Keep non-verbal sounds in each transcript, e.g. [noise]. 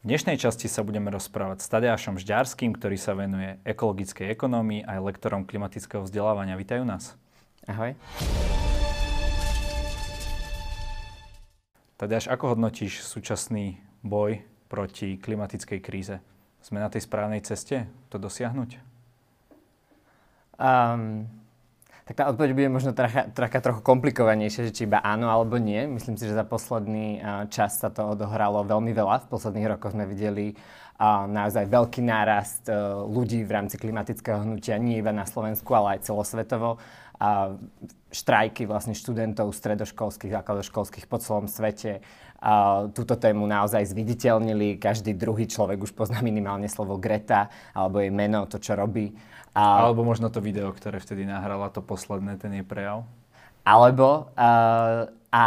V dnešnej časti sa budeme rozprávať s Tadeášom Žďarským, ktorý sa venuje ekologickej ekonomii a lektorom klimatického vzdelávania. Vítajú nás. Ahoj. Tadeáš, ako hodnotíš súčasný boj proti klimatickej kríze? Sme na tej správnej ceste to dosiahnuť? Um, tak tá odpoveď bude možno trocha, trocha trochu komplikovanejšia, že či iba áno alebo nie. Myslím si, že za posledný čas sa to odohralo veľmi veľa. V posledných rokoch sme videli naozaj veľký nárast uh, ľudí v rámci klimatického hnutia, nie iba na Slovensku, ale aj celosvetovo. A štrajky vlastne študentov stredoškolských, základoškolských po celom svete a túto tému naozaj zviditeľnili. Každý druhý človek už pozná minimálne slovo Greta alebo jej meno, to, čo robí. A, alebo možno to video, ktoré vtedy nahrala, to posledné, ten jej prejav. Alebo uh, a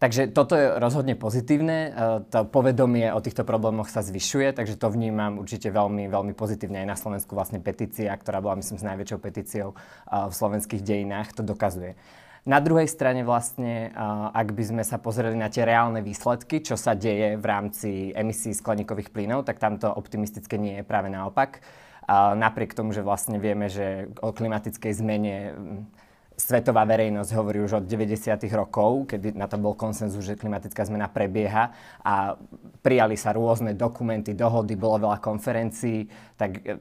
Takže toto je rozhodne pozitívne. To povedomie o týchto problémoch sa zvyšuje, takže to vnímam určite veľmi, veľmi pozitívne. Aj na Slovensku vlastne petícia, ktorá bola myslím s najväčšou petíciou v slovenských dejinách, to dokazuje. Na druhej strane vlastne, ak by sme sa pozreli na tie reálne výsledky, čo sa deje v rámci emisí skleníkových plynov, tak tam to optimistické nie je práve naopak. Napriek tomu, že vlastne vieme, že o klimatickej zmene svetová verejnosť hovorí už od 90. rokov, kedy na to bol konsenzus, že klimatická zmena prebieha a prijali sa rôzne dokumenty, dohody, bolo veľa konferencií, tak e,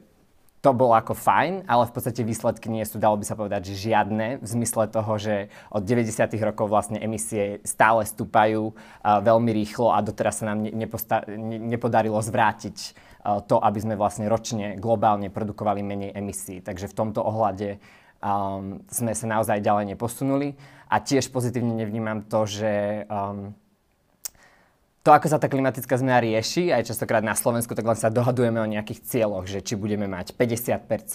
to bolo ako fajn, ale v podstate výsledky nie sú, dalo by sa povedať, že žiadne, v zmysle toho, že od 90. rokov vlastne emisie stále stúpajú uh, veľmi rýchlo a doteraz sa nám ne, neposta- ne, nepodarilo zvrátiť to, aby sme vlastne ročne globálne produkovali menej emisí. Takže v tomto ohľade um, sme sa naozaj ďalej neposunuli. A tiež pozitívne nevnímam to, že um, to, ako sa tá klimatická zmena rieši, aj častokrát na Slovensku, tak len sa dohadujeme o nejakých cieľoch, že či budeme mať 50 e,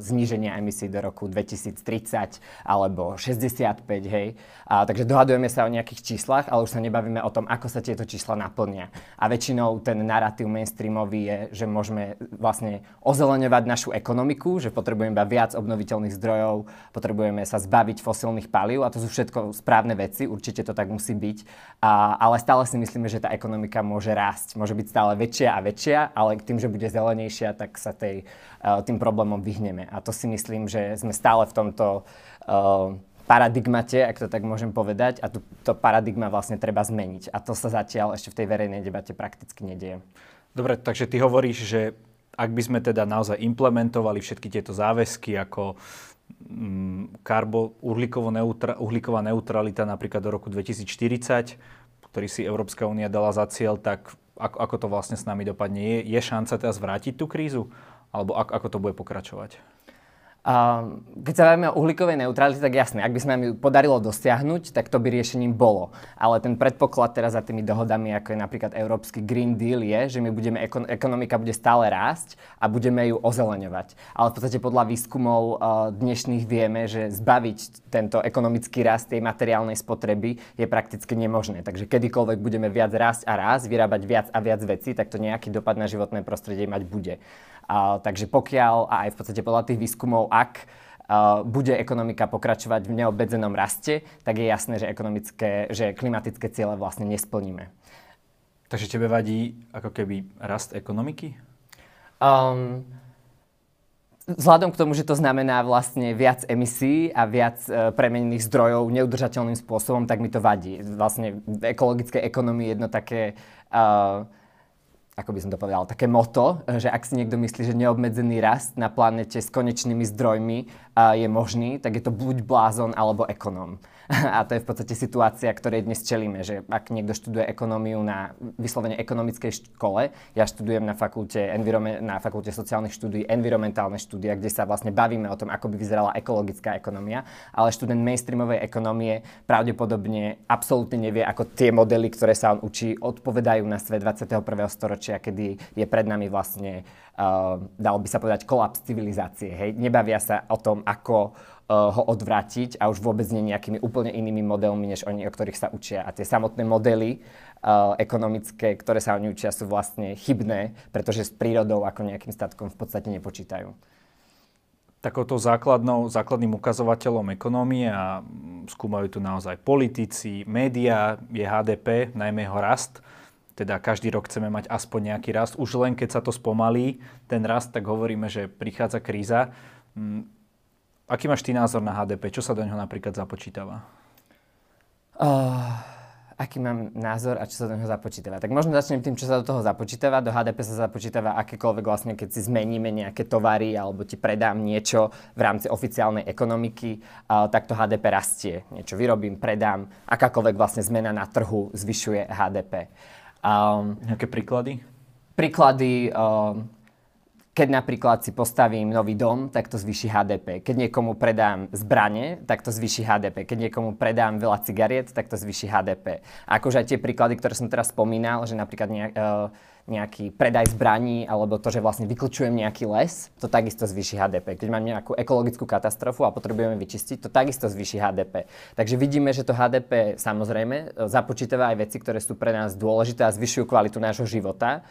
zníženia emisí do roku 2030 alebo 65, hej. A, takže dohadujeme sa o nejakých číslach, ale už sa nebavíme o tom, ako sa tieto čísla naplnia. A väčšinou ten narratív mainstreamový je, že môžeme vlastne ozeleňovať našu ekonomiku, že potrebujeme iba viac obnoviteľných zdrojov, potrebujeme sa zbaviť fosilných palív a to sú všetko správne veci, určite to tak musí byť. A, ale stále si myslím, myslíme, že tá ekonomika môže rásť. Môže byť stále väčšia a väčšia, ale tým, že bude zelenejšia, tak sa tej, uh, tým problémom vyhneme. A to si myslím, že sme stále v tomto uh, paradigmate, ak to tak môžem povedať, a to paradigma vlastne treba zmeniť. A to sa zatiaľ ešte v tej verejnej debate prakticky nedieje. Dobre, takže ty hovoríš, že ak by sme teda naozaj implementovali všetky tieto záväzky ako mm, karbo, uhlíková neutralita napríklad do roku 2040, ktorý si Európska únia dala za cieľ, tak ako, ako to vlastne s nami dopadne? Je, je šanca teraz vrátiť tú krízu? Alebo ako, ako to bude pokračovať? Keď sa bavíme o uhlíkovej neutralite, tak jasné, ak by nám ju podarilo dosiahnuť, tak to by riešením bolo. Ale ten predpoklad teraz za tými dohodami, ako je napríklad Európsky Green Deal, je, že my budeme, ekonomika bude stále rásť a budeme ju ozeleňovať. Ale v podstate podľa výskumov uh, dnešných vieme, že zbaviť tento ekonomický rast tej materiálnej spotreby je prakticky nemožné. Takže kedykoľvek budeme viac rásť a rásť, vyrábať viac a viac vecí, tak to nejaký dopad na životné prostredie mať bude. Takže pokiaľ, a aj v podstate podľa tých výskumov, ak uh, bude ekonomika pokračovať v neobmedzenom raste, tak je jasné, že, ekonomické, že klimatické ciele vlastne nesplníme. Takže tebe vadí ako keby rast ekonomiky? Um, vzhľadom k tomu, že to znamená vlastne viac emisí a viac uh, premenených zdrojov neudržateľným spôsobom, tak mi to vadí. Vlastne v ekologickej ekonomii jedno také uh, ako by som to povedal, také moto, že ak si niekto myslí, že neobmedzený rast na planete s konečnými zdrojmi je možný, tak je to buď blázon alebo ekonóm. [laughs] A to je v podstate situácia, ktorej dnes čelíme, že ak niekto študuje ekonómiu na vyslovene ekonomickej škole, ja študujem na fakulte, na fakulte sociálnych štúdií environmentálne štúdia, kde sa vlastne bavíme o tom, ako by vyzerala ekologická ekonomia, ale študent mainstreamovej ekonomie pravdepodobne absolútne nevie, ako tie modely, ktoré sa on učí, odpovedajú na svet 21. storočia, kedy je pred nami vlastne, uh, dalo by sa povedať, kolaps civilizácie. Hej? Nebavia sa o tom, ako ho odvrátiť a už vôbec nie nejakými úplne inými modelmi, než oni, o ktorých sa učia. A tie samotné modely uh, ekonomické, ktoré sa oni učia, sú vlastne chybné, pretože s prírodou ako nejakým statkom v podstate nepočítajú. Takouto základnou, základným ukazovateľom ekonomie a skúmajú tu naozaj politici, médiá, je HDP, najmä jeho rast. teda každý rok chceme mať aspoň nejaký rast. Už len keď sa to spomalí, ten rast, tak hovoríme, že prichádza kríza. Aký máš ty názor na HDP? Čo sa do neho napríklad započítava? Uh aký mám názor a čo sa do neho započítava. Tak možno začnem tým, čo sa do toho započítava. Do HDP sa započítava akékoľvek vlastne, keď si zmeníme nejaké tovary alebo ti predám niečo v rámci oficiálnej ekonomiky, uh, tak to HDP rastie. Niečo vyrobím, predám, akákoľvek vlastne zmena na trhu zvyšuje HDP. Um, Nejaké príklady? Príklady... Um, keď napríklad si postavím nový dom, tak to zvýši HDP. Keď niekomu predám zbranie, tak to zvýši HDP. Keď niekomu predám veľa cigariet, tak to zvýši HDP. A akože aj tie príklady, ktoré som teraz spomínal, že napríklad nejak, uh, nejaký predaj zbraní alebo to, že vlastne vyklčujem nejaký les, to takisto zvýši HDP. Keď mám nejakú ekologickú katastrofu a potrebujeme vyčistiť, to takisto zvýši HDP. Takže vidíme, že to HDP samozrejme započítava aj veci, ktoré sú pre nás dôležité a zvyšujú kvalitu nášho života,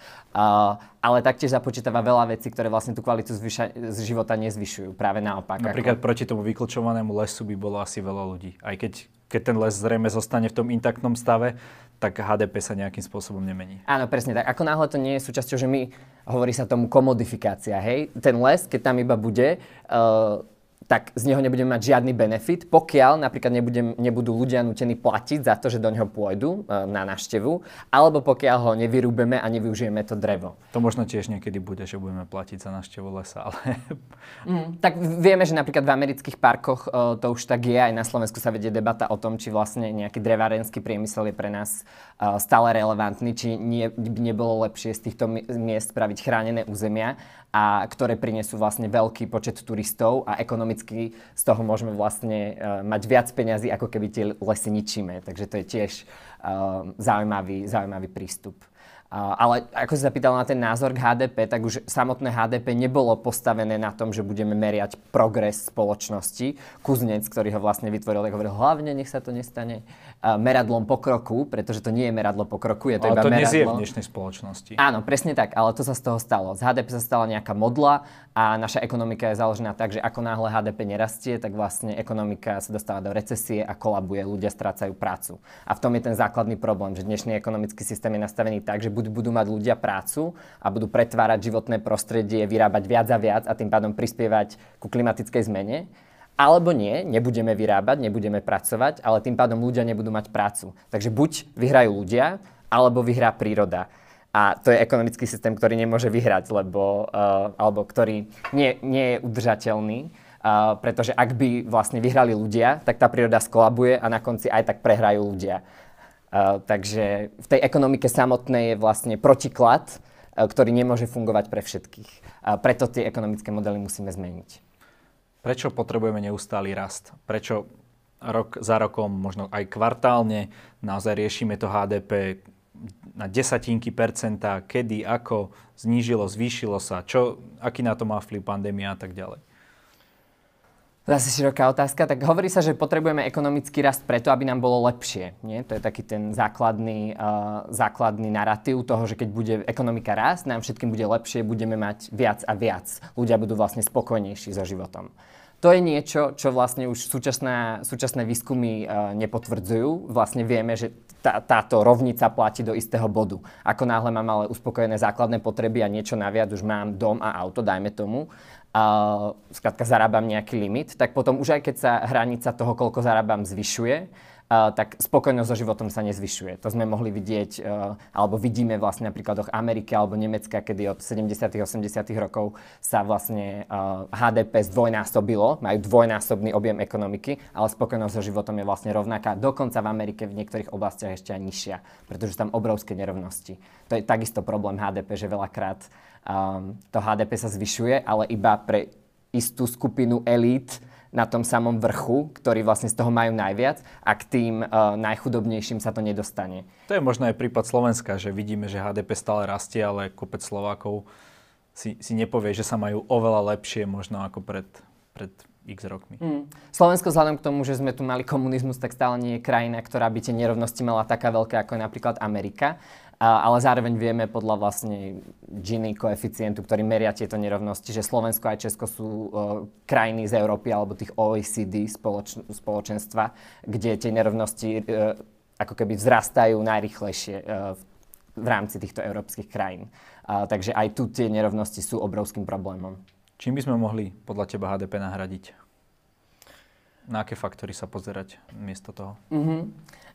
ale taktiež započítava veľa vecí, ktoré vlastne tú kvalitu zvyša- z života nezvyšujú. Práve naopak. Napríklad ako... proti tomu vyklčovanému lesu by bolo asi veľa ľudí. Aj keď keď ten les zrejme zostane v tom intaktnom stave, tak HDP sa nejakým spôsobom nemení. Áno, presne tak. Ako náhle to nie je súčasťou, že my, hovorí sa tomu komodifikácia, hej? Ten les, keď tam iba bude, uh, tak z neho nebudeme mať žiadny benefit, pokiaľ napríklad nebudem, nebudú ľudia nutení platiť za to, že do neho pôjdu e, na návštevu, alebo pokiaľ ho nevyrúbeme a nevyužijeme to drevo. To možno tiež niekedy bude, že budeme platiť za návštevu lesa, ale... Mm, tak vieme, že napríklad v amerických parkoch uh, to už tak je, aj na Slovensku sa vedie debata o tom, či vlastne nejaký drevárenský priemysel je pre nás uh, stále relevantný, či nie, by nebolo lepšie z týchto miest spraviť chránené územia a ktoré prinesú vlastne veľký počet turistov a ekonomicky z toho môžeme vlastne uh, mať viac peňazí, ako keby tie lesy ničíme. Takže to je tiež uh, zaujímavý, zaujímavý prístup. Uh, ale ako si zapýtal na ten názor k HDP, tak už samotné HDP nebolo postavené na tom, že budeme meriať progres spoločnosti. Kuznec, ktorý ho vlastne vytvoril, tak hovoril, hlavne nech sa to nestane meradlom pokroku, pretože to nie je meradlo pokroku, je to ale iba to meradlo. to v dnešnej spoločnosti. Áno, presne tak, ale to sa z toho stalo. Z HDP sa stala nejaká modla a naša ekonomika je založená tak, že ako náhle HDP nerastie, tak vlastne ekonomika sa dostáva do recesie a kolabuje, ľudia strácajú prácu. A v tom je ten základný problém, že dnešný ekonomický systém je nastavený tak, že buď budú mať ľudia prácu a budú pretvárať životné prostredie, vyrábať viac a viac a tým pádom prispievať ku klimatickej zmene, alebo nie, nebudeme vyrábať, nebudeme pracovať, ale tým pádom ľudia nebudú mať prácu. Takže buď vyhrajú ľudia, alebo vyhrá príroda. A to je ekonomický systém, ktorý nemôže vyhrať, lebo, uh, alebo ktorý nie, nie je udržateľný, uh, pretože ak by vlastne vyhrali ľudia, tak tá príroda skolabuje a na konci aj tak prehrajú ľudia. Uh, takže v tej ekonomike samotnej je vlastne protiklad, uh, ktorý nemôže fungovať pre všetkých. Uh, preto tie ekonomické modely musíme zmeniť. Prečo potrebujeme neustály rast? Prečo rok za rokom, možno aj kvartálne, naozaj riešime to HDP na desatinky percenta, kedy, ako, znížilo, zvýšilo sa, čo, aký na to má vplyv pandémia a tak ďalej? Zase široká otázka. Tak hovorí sa, že potrebujeme ekonomický rast preto, aby nám bolo lepšie. Nie? To je taký ten základný, uh, základný narratív toho, že keď bude ekonomika rast, nám všetkým bude lepšie, budeme mať viac a viac. Ľudia budú vlastne spokojnejší so životom. To je niečo, čo vlastne už súčasné, súčasné výskumy uh, nepotvrdzujú. Vlastne vieme, že tá, táto rovnica platí do istého bodu. Ako náhle mám ale uspokojené základné potreby a niečo naviac, už mám dom a auto, dajme tomu, uh, skrátka zarábam nejaký limit, tak potom už aj keď sa hranica toho, koľko zarábam, zvyšuje, Uh, tak spokojnosť so životom sa nezvyšuje. To sme mohli vidieť, uh, alebo vidíme vlastne na príkladoch Ameriky alebo Nemecka, kedy od 70. 80. rokov sa vlastne uh, HDP zdvojnásobilo, majú dvojnásobný objem ekonomiky, ale spokojnosť so životom je vlastne rovnaká. Dokonca v Amerike v niektorých oblastiach ešte aj nižšia, pretože tam obrovské nerovnosti. To je takisto problém HDP, že veľakrát to HDP sa zvyšuje, ale iba pre istú skupinu elít, na tom samom vrchu, ktorí vlastne z toho majú najviac a k tým uh, najchudobnejším sa to nedostane. To je možno aj prípad Slovenska, že vidíme, že HDP stále rastie, ale kopec Slovákov si, si nepovie, že sa majú oveľa lepšie možno ako pred, pred x rokmi. Mm. Slovensko vzhľadom k tomu, že sme tu mali komunizmus, tak stále nie je krajina, ktorá by tie nerovnosti mala taká veľké, ako je napríklad Amerika ale zároveň vieme podľa vlastne Gini koeficientu, ktorý meria tieto nerovnosti, že Slovensko aj Česko sú uh, krajiny z Európy alebo tých OECD spoloč, spoločenstva, kde tie nerovnosti uh, ako keby vzrastajú najrychlejšie uh, v v rámci týchto európskych krajín. Takže aj tu tie nerovnosti sú obrovským problémom. Čím by sme mohli podľa teba HDP nahradiť? Na aké faktory sa pozerať miesto toho? Uh-huh.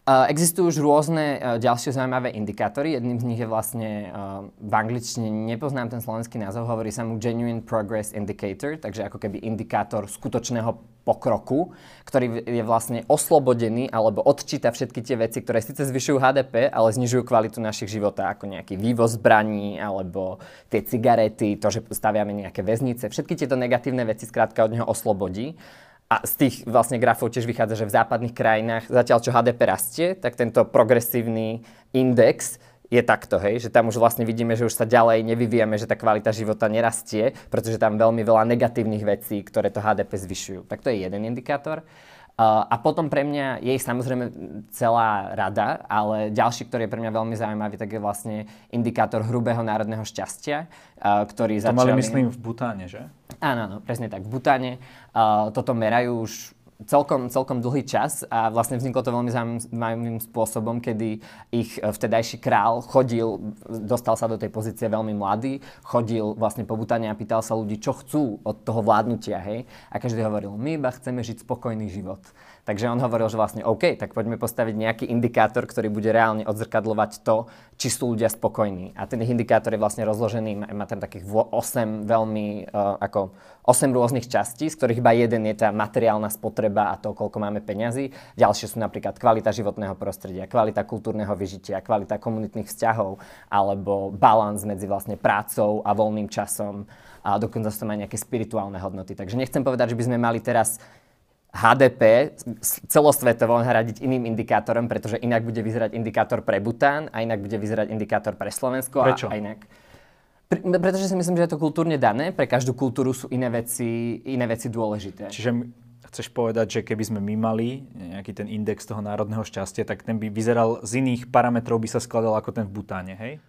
Existujú už rôzne uh, ďalšie zaujímavé indikátory. Jedným z nich je vlastne uh, v angličtine, nepoznám ten slovenský názov, hovorí sa mu Genuine Progress Indicator, takže ako keby indikátor skutočného pokroku, ktorý je vlastne oslobodený alebo odčíta všetky tie veci, ktoré síce zvyšujú HDP, ale znižujú kvalitu našich života, ako nejaký vývoz zbraní alebo tie cigarety, to, že staviame nejaké väznice. Všetky tieto negatívne veci skrátka od neho oslobodí a z tých vlastne grafov tiež vychádza, že v západných krajinách, zatiaľ čo HDP rastie, tak tento progresívny index je takto, hej, že tam už vlastne vidíme, že už sa ďalej nevyvíjame, že tá kvalita života nerastie, pretože tam veľmi veľa negatívnych vecí, ktoré to HDP zvyšujú. Tak to je jeden indikátor. A potom pre mňa je ich samozrejme celá rada, ale ďalší, ktorý je pre mňa veľmi zaujímavý, tak je vlastne indikátor hrubého národného šťastia, ktorý začal... To mali myslím v Butáne, že? Áno, áno, presne tak. V Butáne toto merajú už celkom, celkom dlhý čas a vlastne vzniklo to veľmi zaujímavým spôsobom, kedy ich e, vtedajší král chodil, dostal sa do tej pozície veľmi mladý, chodil vlastne po Butane a pýtal sa ľudí, čo chcú od toho vládnutia, hej. A každý hovoril, my iba chceme žiť spokojný život. Takže on hovoril, že vlastne OK, tak poďme postaviť nejaký indikátor, ktorý bude reálne odzrkadlovať to, či sú ľudia spokojní. A ten indikátor je vlastne rozložený, má tam takých 8 veľmi, uh, ako 8 rôznych častí, z ktorých iba jeden je tá materiálna spotreba a to, koľko máme peňazí. Ďalšie sú napríklad kvalita životného prostredia, kvalita kultúrneho vyžitia, kvalita komunitných vzťahov alebo balans medzi vlastne prácou a voľným časom a dokonca sú tam aj nejaké spirituálne hodnoty. Takže nechcem povedať, že by sme mali teraz HDP celosvetovo nahradiť iným indikátorom, pretože inak bude vyzerať indikátor pre Bután a inak bude vyzerať indikátor pre Slovensko. Prečo? A, inak. Pre, pretože si myslím, že je to kultúrne dané. Pre každú kultúru sú iné veci, iné veci dôležité. Čiže chceš povedať, že keby sme my mali nejaký ten index toho národného šťastia, tak ten by vyzeral z iných parametrov, by sa skladal ako ten v Butáne, hej?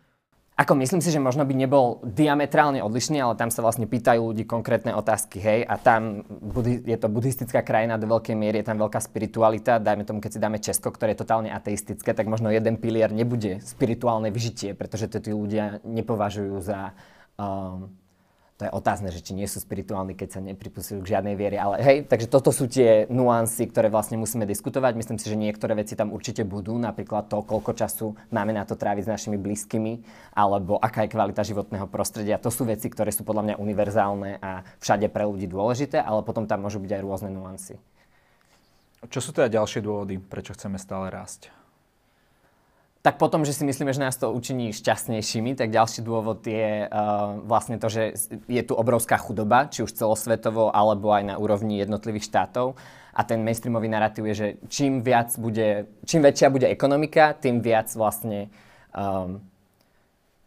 Ako myslím si, že možno by nebol diametrálne odlišný, ale tam sa vlastne pýtajú ľudí konkrétne otázky, hej, a tam je to buddhistická krajina do veľkej miery, je tam veľká spiritualita, dajme tomu, keď si dáme Česko, ktoré je totálne ateistické, tak možno jeden pilier nebude spirituálne vyžitie, pretože to tí ľudia nepovažujú za um, to je otázne, že či nie sú spirituálni, keď sa nepripustujú k žiadnej viere. Ale hej, takže toto sú tie nuancy, ktoré vlastne musíme diskutovať. Myslím si, že niektoré veci tam určite budú, napríklad to, koľko času máme na to tráviť s našimi blízkymi, alebo aká je kvalita životného prostredia. To sú veci, ktoré sú podľa mňa univerzálne a všade pre ľudí dôležité, ale potom tam môžu byť aj rôzne nuancy. Čo sú teda ďalšie dôvody, prečo chceme stále rásť? Tak potom, že si myslíme, že nás to učiní šťastnejšími, tak ďalší dôvod je uh, vlastne to, že je tu obrovská chudoba, či už celosvetovo, alebo aj na úrovni jednotlivých štátov. A ten mainstreamový narratív je, že čím viac bude, čím väčšia bude ekonomika, tým viac vlastne um,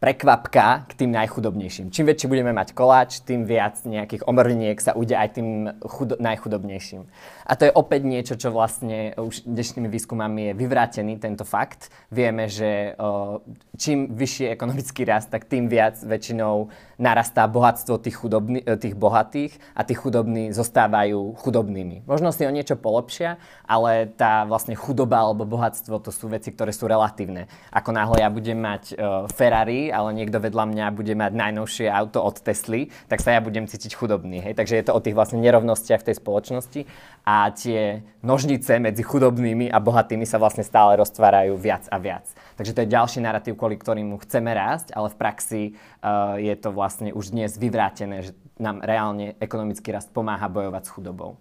prekvapka k tým najchudobnejším. Čím väčší budeme mať koláč, tým viac nejakých omrviniek sa ude aj tým chudo- najchudobnejším. A to je opäť niečo, čo vlastne už dnešnými výskumami je vyvrátený tento fakt. Vieme, že o, čím vyšší ekonomický rast, tak tým viac väčšinou narastá bohatstvo tých, chudobný, e, tých bohatých a tí chudobní zostávajú chudobnými. Možno si o niečo polepšia, ale tá vlastne chudoba alebo bohatstvo to sú veci, ktoré sú relatívne. Ako náhle ja budem mať uh, Ferrari, ale niekto vedľa mňa bude mať najnovšie auto od Tesly, tak sa ja budem cítiť chudobný. Hej? Takže je to o tých vlastne nerovnostiach v tej spoločnosti a tie nožnice medzi chudobnými a bohatými sa vlastne stále roztvárajú viac a viac. Takže to je ďalší narratív, kvôli ktorému chceme rásť, ale v praxi uh, je to vlastne už dnes vyvrátené, že nám reálne ekonomický rast pomáha bojovať s chudobou.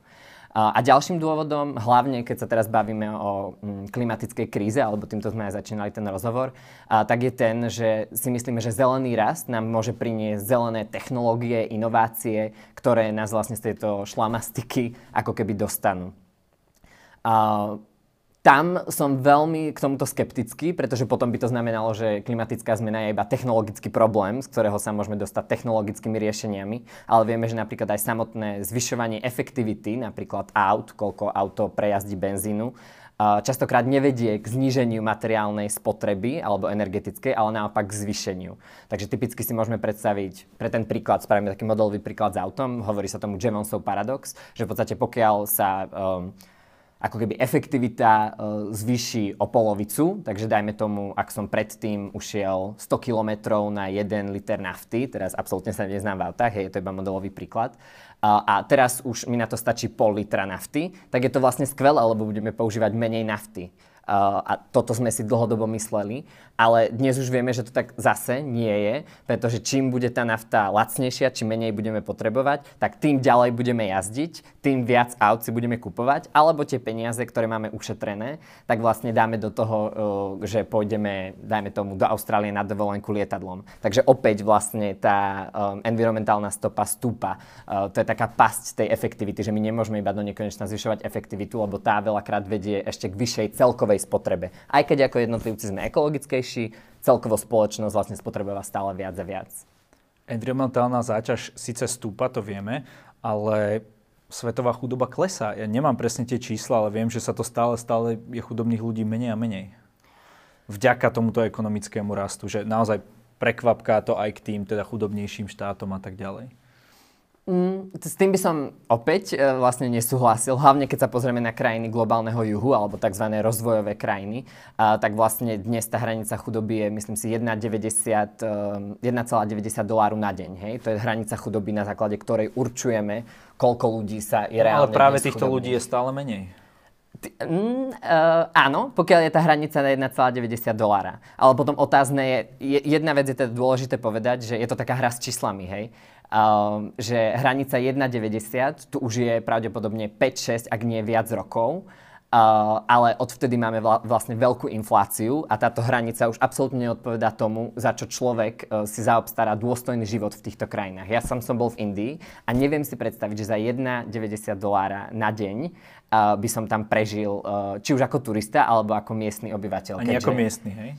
A ďalším dôvodom, hlavne keď sa teraz bavíme o mm, klimatickej kríze, alebo týmto sme aj začínali ten rozhovor, tak je ten, že si myslíme, že zelený rast nám môže priniesť zelené technológie, inovácie, ktoré nás vlastne z tejto šlamastiky ako keby dostanú. Tam som veľmi k tomuto skeptický, pretože potom by to znamenalo, že klimatická zmena je iba technologický problém, z ktorého sa môžeme dostať technologickými riešeniami, ale vieme, že napríklad aj samotné zvyšovanie efektivity, napríklad aut, koľko auto prejazdí benzínu, častokrát nevedie k zníženiu materiálnej spotreby alebo energetickej, ale naopak k zvýšeniu. Takže typicky si môžeme predstaviť, pre ten príklad spravíme taký modelový príklad s autom, hovorí sa tomu Jevonsov paradox, že v podstate pokiaľ sa um, ako keby efektivita uh, zvýši o polovicu, takže dajme tomu, ak som predtým ušiel 100 km na 1 liter nafty, teraz absolútne sa neznám v autách, hej, to je iba modelový príklad, a teraz už mi na to stačí pol litra nafty, tak je to vlastne skvelé, lebo budeme používať menej nafty. Uh, a toto sme si dlhodobo mysleli, ale dnes už vieme, že to tak zase nie je, pretože čím bude tá nafta lacnejšia, čím menej budeme potrebovať, tak tým ďalej budeme jazdiť, tým viac aut si budeme kupovať, alebo tie peniaze, ktoré máme ušetrené, tak vlastne dáme do toho, uh, že pôjdeme, dajme tomu, do Austrálie na dovolenku lietadlom. Takže opäť vlastne tá um, environmentálna stopa stúpa. To je taká pasť tej efektivity, že my nemôžeme iba do nekonečna zvyšovať efektivitu, lebo tá veľakrát vedie ešte k vyššej celkovej spotrebe. Aj keď ako jednotlivci sme ekologickejší, celkovo spoločnosť vlastne spotrebováva stále viac a viac. Environmentálna záťaž síce stúpa, to vieme, ale svetová chudoba klesá. Ja nemám presne tie čísla, ale viem, že sa to stále, stále je chudobných ľudí menej a menej. Vďaka tomuto ekonomickému rastu, že naozaj prekvapká to aj k tým teda chudobnejším štátom a tak ďalej. Mm, s tým by som opäť e, vlastne nesúhlasil, hlavne keď sa pozrieme na krajiny globálneho juhu alebo tzv. rozvojové krajiny, a, tak vlastne dnes tá hranica chudoby je, myslím si, 1,90 e, doláru na deň. Hej? To je hranica chudoby, na základe ktorej určujeme, koľko ľudí sa je reálne Ale práve týchto chudobných. ľudí je stále menej. Mm, uh, áno, pokiaľ je tá hranica na 1,90 dolára. Ale potom otázne je, jedna vec je teda dôležité povedať, že je to taká hra s číslami, hej. Uh, že hranica 1,90 tu už je pravdepodobne 5-6, ak nie viac rokov. Uh, ale odvtedy máme vla, vlastne veľkú infláciu a táto hranica už absolútne neodpovedá tomu, za čo človek uh, si zaobstará dôstojný život v týchto krajinách. Ja som som bol v Indii a neviem si predstaviť, že za 1,90 dolára na deň uh, by som tam prežil, uh, či už ako turista alebo ako miestny obyvateľ. Ani keďže... ako miestny, hej?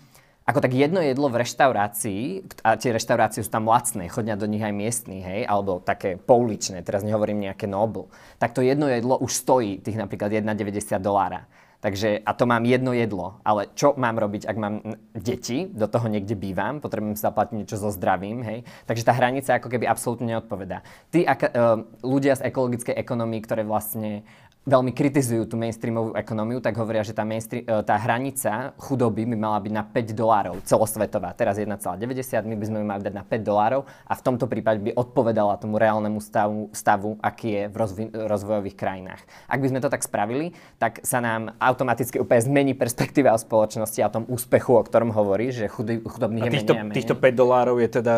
Ako tak jedno jedlo v reštaurácii, a tie reštaurácie sú tam lacné, chodia do nich aj miestni, hej, alebo také pouličné, teraz nehovorím nejaké Nobel, tak to jedno jedlo už stojí tých napríklad 1,90 dolára. Takže, a to mám jedno jedlo, ale čo mám robiť, ak mám deti, do toho niekde bývam, potrebujem si zaplatiť niečo so zdravím, hej. Takže tá hranica ako keby absolútne neodpovedá. Tí ak, uh, ľudia z ekologickej ekonomii, ktoré vlastne veľmi kritizujú tú mainstreamovú ekonómiu, tak hovoria, že tá, e, tá hranica chudoby by mala byť na 5 dolárov celosvetová. Teraz 1,90, my by sme mali dať na 5 dolárov a v tomto prípade by odpovedala tomu reálnemu stavu, stavu aký je v rozvi- rozvojových krajinách. Ak by sme to tak spravili, tak sa nám automaticky úplne zmení perspektíva o spoločnosti a o tom úspechu, o ktorom hovorí, že chudy, chudobných a týchto, je menej a menej. Týchto 5 dolárov je teda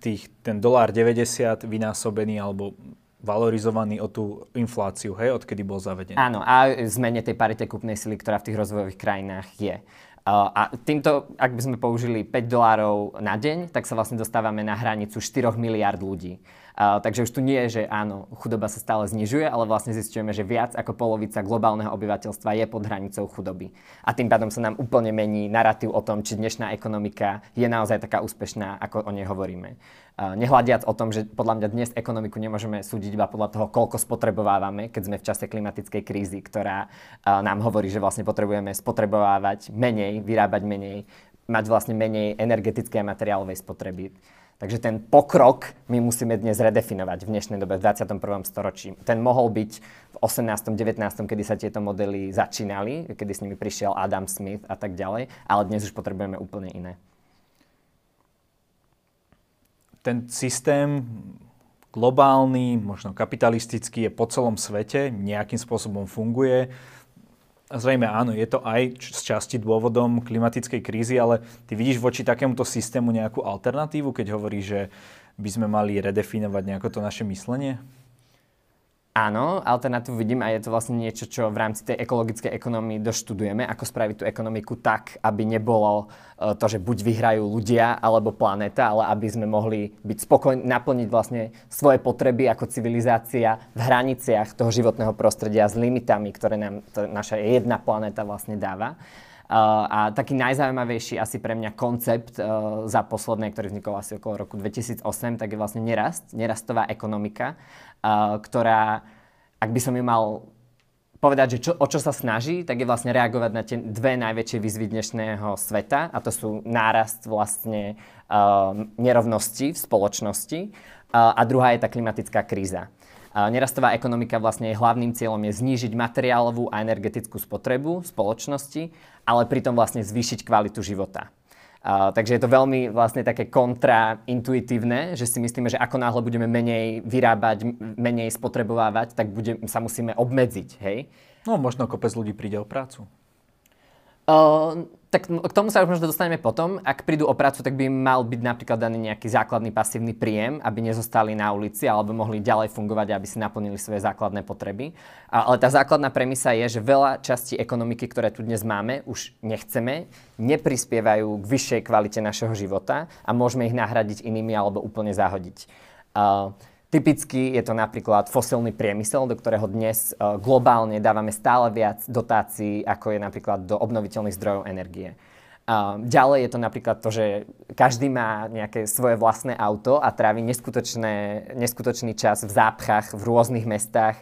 tých, ten dolár 90 vynásobený alebo valorizovaný o tú infláciu, hej, odkedy bol zavedený. Áno, a zmene tej parite kúpnej sily, ktorá v tých rozvojových krajinách je. A týmto, ak by sme použili 5 dolárov na deň, tak sa vlastne dostávame na hranicu 4 miliard ľudí. Takže už tu nie je, že áno, chudoba sa stále znižuje, ale vlastne zistujeme, že viac ako polovica globálneho obyvateľstva je pod hranicou chudoby. A tým pádom sa nám úplne mení narratív o tom, či dnešná ekonomika je naozaj taká úspešná, ako o nej hovoríme. Uh, nehľadiac o tom, že podľa mňa dnes ekonomiku nemôžeme súdiť iba podľa toho, koľko spotrebovávame, keď sme v čase klimatickej krízy, ktorá nám hovorí, že vlastne potrebujeme spotrebovávať menej, vyrábať menej, mať vlastne menej energetickej a materiálovej spotreby. Takže ten pokrok my musíme dnes redefinovať v dnešnej dobe, v 21. storočí. Ten mohol byť v 18. 19. kedy sa tieto modely začínali, kedy s nimi prišiel Adam Smith a tak ďalej, ale dnes už potrebujeme úplne iné. Ten systém globálny, možno kapitalistický je po celom svete, nejakým spôsobom funguje Zrejme áno, je to aj z časti dôvodom klimatickej krízy, ale ty vidíš voči takémuto systému nejakú alternatívu, keď hovorí, že by sme mali redefinovať nejako to naše myslenie? Áno, alternatívu vidím a je to vlastne niečo, čo v rámci tej ekologickej ekonomii doštudujeme, ako spraviť tú ekonomiku tak, aby nebolo e, to, že buď vyhrajú ľudia alebo planéta, ale aby sme mohli byť spokojní, naplniť vlastne svoje potreby ako civilizácia v hraniciach toho životného prostredia s limitami, ktoré nám naša jedna planéta vlastne dáva. Uh, a taký najzaujímavejší asi pre mňa koncept uh, za posledné, ktorý vznikol asi okolo roku 2008, tak je vlastne nerast, nerastová ekonomika, ktorá, ak by som ju mal povedať, že čo, o čo sa snaží, tak je vlastne reagovať na tie dve najväčšie výzvy dnešného sveta a to sú nárast vlastne uh, nerovnosti v spoločnosti uh, a druhá je tá klimatická kríza. Nerastová ekonomika vlastne je hlavným cieľom je znížiť materiálovú a energetickú spotrebu spoločnosti, ale pritom vlastne zvýšiť kvalitu života. Takže je to veľmi vlastne také kontraintuitívne, že si myslíme, že ako náhle budeme menej vyrábať, menej spotrebovávať, tak bude, sa musíme obmedziť, hej? No, možno kopec ľudí príde o prácu. Uh, tak k tomu sa už možno dostaneme potom. Ak prídu o prácu, tak by mal byť napríklad daný nejaký základný pasívny príjem, aby nezostali na ulici alebo mohli ďalej fungovať, aby si naplnili svoje základné potreby. Ale tá základná premisa je, že veľa častí ekonomiky, ktoré tu dnes máme, už nechceme, neprispievajú k vyššej kvalite našeho života a môžeme ich nahradiť inými alebo úplne zahodiť. Uh, Typicky je to napríklad fosilný priemysel, do ktorého dnes uh, globálne dávame stále viac dotácií, ako je napríklad do obnoviteľných zdrojov energie. Uh, ďalej je to napríklad to, že každý má nejaké svoje vlastné auto a trávi neskutočný čas v zápchách v rôznych mestách,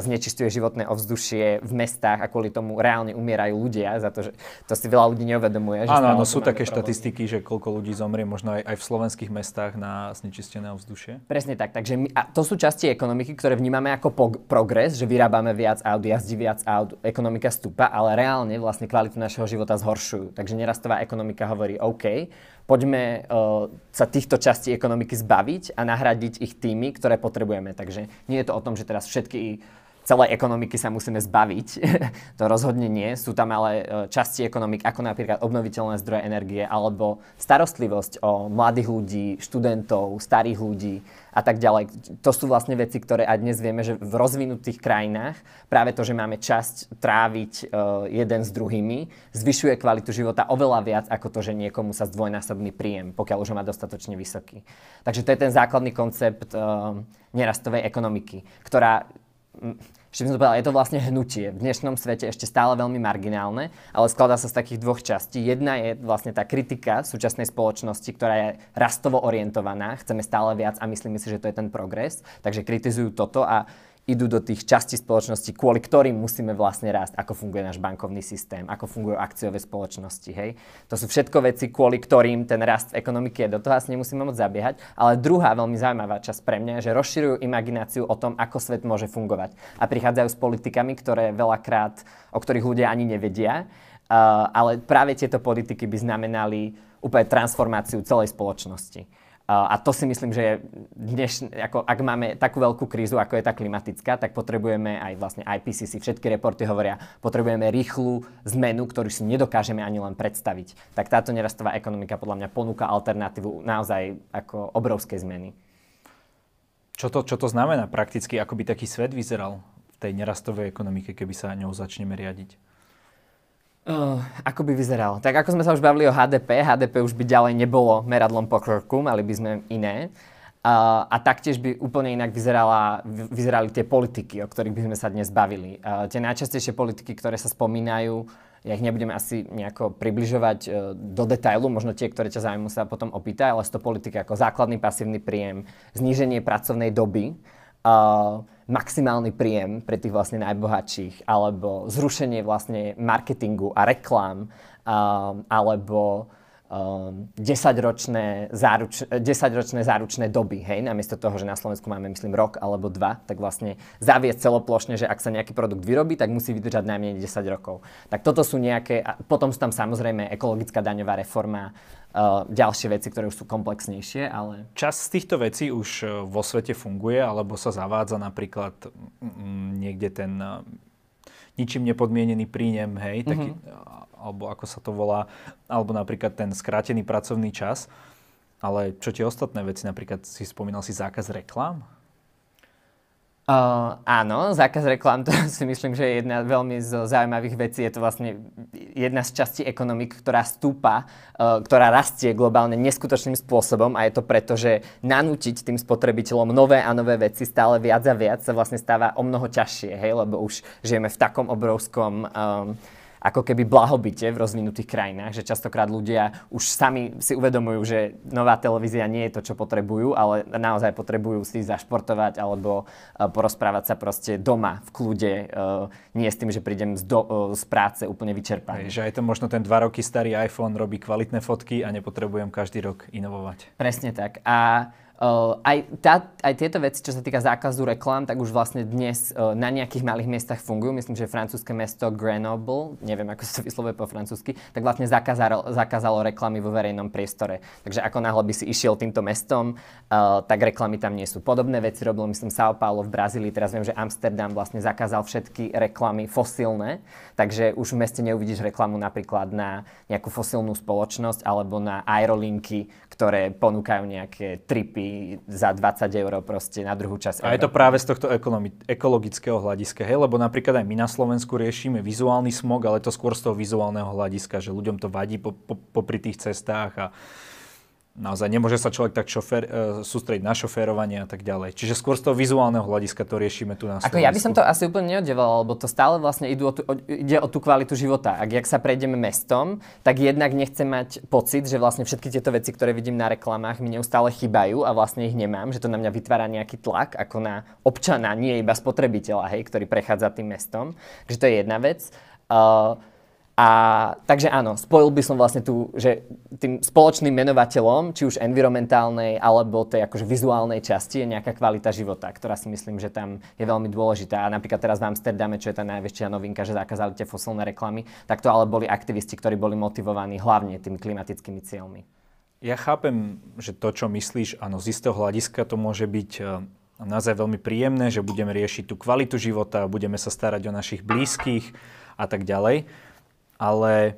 znečistuje životné ovzdušie v mestách a kvôli tomu reálne umierajú ľudia za to, že to si veľa ľudí neuvedomuje. Že áno, áno, sú také problém. štatistiky, že koľko ľudí zomrie možno aj, aj v slovenských mestách na znečistené ovzdušie. Presne tak, takže my, a to sú časti ekonomiky, ktoré vnímame ako pog- progres, že vyrábame viac aut, jazdí viac aut, ekonomika stúpa, ale reálne vlastne kvalitu našeho života zhoršujú. Takže neraz rastová ekonomika hovorí OK, poďme uh, sa týchto častí ekonomiky zbaviť a nahradiť ich tými, ktoré potrebujeme. Takže nie je to o tom, že teraz všetky celej ekonomiky sa musíme zbaviť. [laughs] to rozhodne nie. Sú tam ale e, časti ekonomik, ako napríklad obnoviteľné zdroje energie alebo starostlivosť o mladých ľudí, študentov, starých ľudí a tak ďalej. To sú vlastne veci, ktoré aj dnes vieme, že v rozvinutých krajinách práve to, že máme časť tráviť uh, jeden s druhými, zvyšuje kvalitu života oveľa viac ako to, že niekomu sa zdvojnásobný príjem, pokiaľ už ho má dostatočne vysoký. Takže to je ten základný koncept uh, nerastovej ekonomiky, ktorá ešte by som povedal, je to vlastne hnutie. V dnešnom svete ešte stále veľmi marginálne, ale skladá sa z takých dvoch častí. Jedna je vlastne tá kritika súčasnej spoločnosti, ktorá je rastovo orientovaná, chceme stále viac a myslíme si, že to je ten progres, takže kritizujú toto a idú do tých častí spoločnosti, kvôli ktorým musíme vlastne rásť, ako funguje náš bankovný systém, ako fungujú akciové spoločnosti. Hej? To sú všetko veci, kvôli ktorým ten rast v ekonomike. Do toho asi nemusíme moc zabiehať. Ale druhá veľmi zaujímavá časť pre mňa je, že rozširujú imagináciu o tom, ako svet môže fungovať. A prichádzajú s politikami, ktoré veľakrát, o ktorých ľudia ani nevedia. Uh, ale práve tieto politiky by znamenali úplne transformáciu celej spoločnosti. A to si myslím, že dneš, ako, ak máme takú veľkú krízu, ako je tá klimatická, tak potrebujeme aj vlastne IPCC, všetky reporty hovoria, potrebujeme rýchlu zmenu, ktorú si nedokážeme ani len predstaviť. Tak táto nerastová ekonomika podľa mňa ponúka alternatívu naozaj ako obrovské zmeny. Čo to, čo to znamená prakticky, ako by taký svet vyzeral v tej nerastovej ekonomike, keby sa ňou začneme riadiť? Uh, ako by vyzeral? Tak ako sme sa už bavili o HDP, HDP už by ďalej nebolo meradlom pokroku, mali by sme iné. Uh, a taktiež by úplne inak vyzerala, vyzerali tie politiky, o ktorých by sme sa dnes bavili. Uh, tie najčastejšie politiky, ktoré sa spomínajú, ja ich nebudem asi nejako približovať uh, do detailu, možno tie, ktoré ťa zaujímajú, sa potom opýta, ale sú to politiky ako základný pasívny príjem, zníženie pracovnej doby, maximálny príjem pre tých vlastne najbohatších, alebo zrušenie vlastne marketingu a reklám, uh, alebo um, 10-ročné, záruč, 10-ročné záručné doby, hej, namiesto toho, že na Slovensku máme, myslím, rok alebo dva, tak vlastne zaviesť celoplošne, že ak sa nejaký produkt vyrobí, tak musí vydržať najmenej 10 rokov. Tak toto sú nejaké, a potom sú tam samozrejme ekologická daňová reforma, uh, ďalšie veci, ktoré už sú komplexnejšie, ale... Čas z týchto vecí už uh, vo svete funguje, alebo sa zavádza napríklad niekde ten uh, ničím nepodmienený príjem, hej, mm-hmm. Alebo ako sa to volá, alebo napríklad ten skrátený pracovný čas. Ale čo tie ostatné veci, napríklad si spomínal si zákaz reklám? Uh, áno, zákaz reklám, to [laughs] si myslím, že je jedna veľmi z zaujímavých vecí. Je to vlastne jedna z častí ekonomik, ktorá stúpa, uh, ktorá rastie globálne neskutočným spôsobom a je to preto, že nanútiť tým spotrebiteľom nové a nové veci stále viac a viac sa vlastne stáva o mnoho ťažšie, hej, lebo už žijeme v takom obrovskom um, ako keby blahobite v rozvinutých krajinách, že častokrát ľudia už sami si uvedomujú, že nová televízia nie je to, čo potrebujú, ale naozaj potrebujú si zašportovať alebo uh, porozprávať sa proste doma v kľude, uh, nie s tým, že prídem z, do, uh, z práce úplne vyčerpaný. Hej, že aj to možno ten dva roky starý iPhone robí kvalitné fotky a nepotrebujem každý rok inovovať. Presne tak. A Uh, aj, tá, aj tieto veci, čo sa týka zákazu reklám, tak už vlastne dnes uh, na nejakých malých miestach fungujú. Myslím, že francúzske mesto Grenoble, neviem ako sa vyslovuje po francúzsky, tak vlastne zakázalo, zakázalo reklamy vo verejnom priestore. Takže ako náhle by si išiel týmto mestom, uh, tak reklamy tam nie sú. Podobné veci robil, myslím, São Paulo v Brazílii. Teraz viem, že Amsterdam vlastne zakázal všetky reklamy fosílne, takže už v meste neuvidíš reklamu napríklad na nejakú fosílnu spoločnosť alebo na aerolinky, ktoré ponúkajú nejaké tripy za 20 eur proste na druhú časť. A je to práve z tohto ekologického hľadiska, hej? Lebo napríklad aj my na Slovensku riešime vizuálny smog, ale to skôr z toho vizuálneho hľadiska, že ľuďom to vadí po, po, popri tých cestách a naozaj nemôže sa človek tak šofér, uh, sústrediť na šoférovanie a tak ďalej. Čiže skôr z toho vizuálneho hľadiska to riešime tu na Slovensku. Ako ja by som to asi úplne neoddeval, lebo to stále vlastne idú o tú, o, ide o tú kvalitu života. Ak jak sa prejdeme mestom, tak jednak nechcem mať pocit, že vlastne všetky tieto veci, ktoré vidím na reklamách, mi neustále chýbajú a vlastne ich nemám, že to na mňa vytvára nejaký tlak ako na občana, nie iba spotrebiteľa, hej, ktorý prechádza tým mestom. Takže to je jedna vec. Uh, a takže áno, spojil by som vlastne tu, že tým spoločným menovateľom, či už environmentálnej alebo tej akože vizuálnej časti je nejaká kvalita života, ktorá si myslím, že tam je veľmi dôležitá. A napríklad teraz v Amsterdame, čo je tá najväčšia novinka, že zakázali tie fosilné reklamy, tak to ale boli aktivisti, ktorí boli motivovaní hlavne tými klimatickými cieľmi. Ja chápem, že to, čo myslíš, áno, z istého hľadiska to môže byť e, naozaj veľmi príjemné, že budeme riešiť tú kvalitu života, budeme sa starať o našich blízkych a tak ďalej ale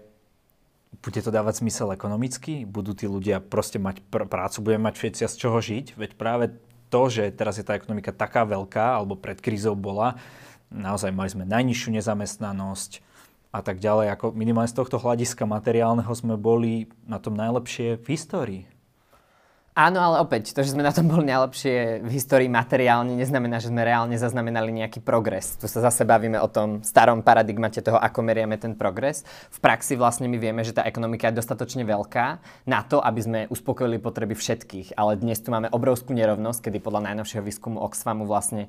bude to dávať zmysel ekonomicky? Budú tí ľudia proste mať pr- prácu, budeme mať všetci z čoho žiť? Veď práve to, že teraz je tá ekonomika taká veľká, alebo pred krízou bola, naozaj mali sme najnižšiu nezamestnanosť a tak ďalej, ako minimálne z tohto hľadiska materiálneho sme boli na tom najlepšie v histórii. Áno, ale opäť, to, že sme na tom boli najlepšie v histórii materiálne, neznamená, že sme reálne zaznamenali nejaký progres. Tu sa zase bavíme o tom starom paradigmate toho, ako meriame ten progres. V praxi vlastne my vieme, že tá ekonomika je dostatočne veľká na to, aby sme uspokojili potreby všetkých. Ale dnes tu máme obrovskú nerovnosť, kedy podľa najnovšieho výskumu Oxfamu vlastne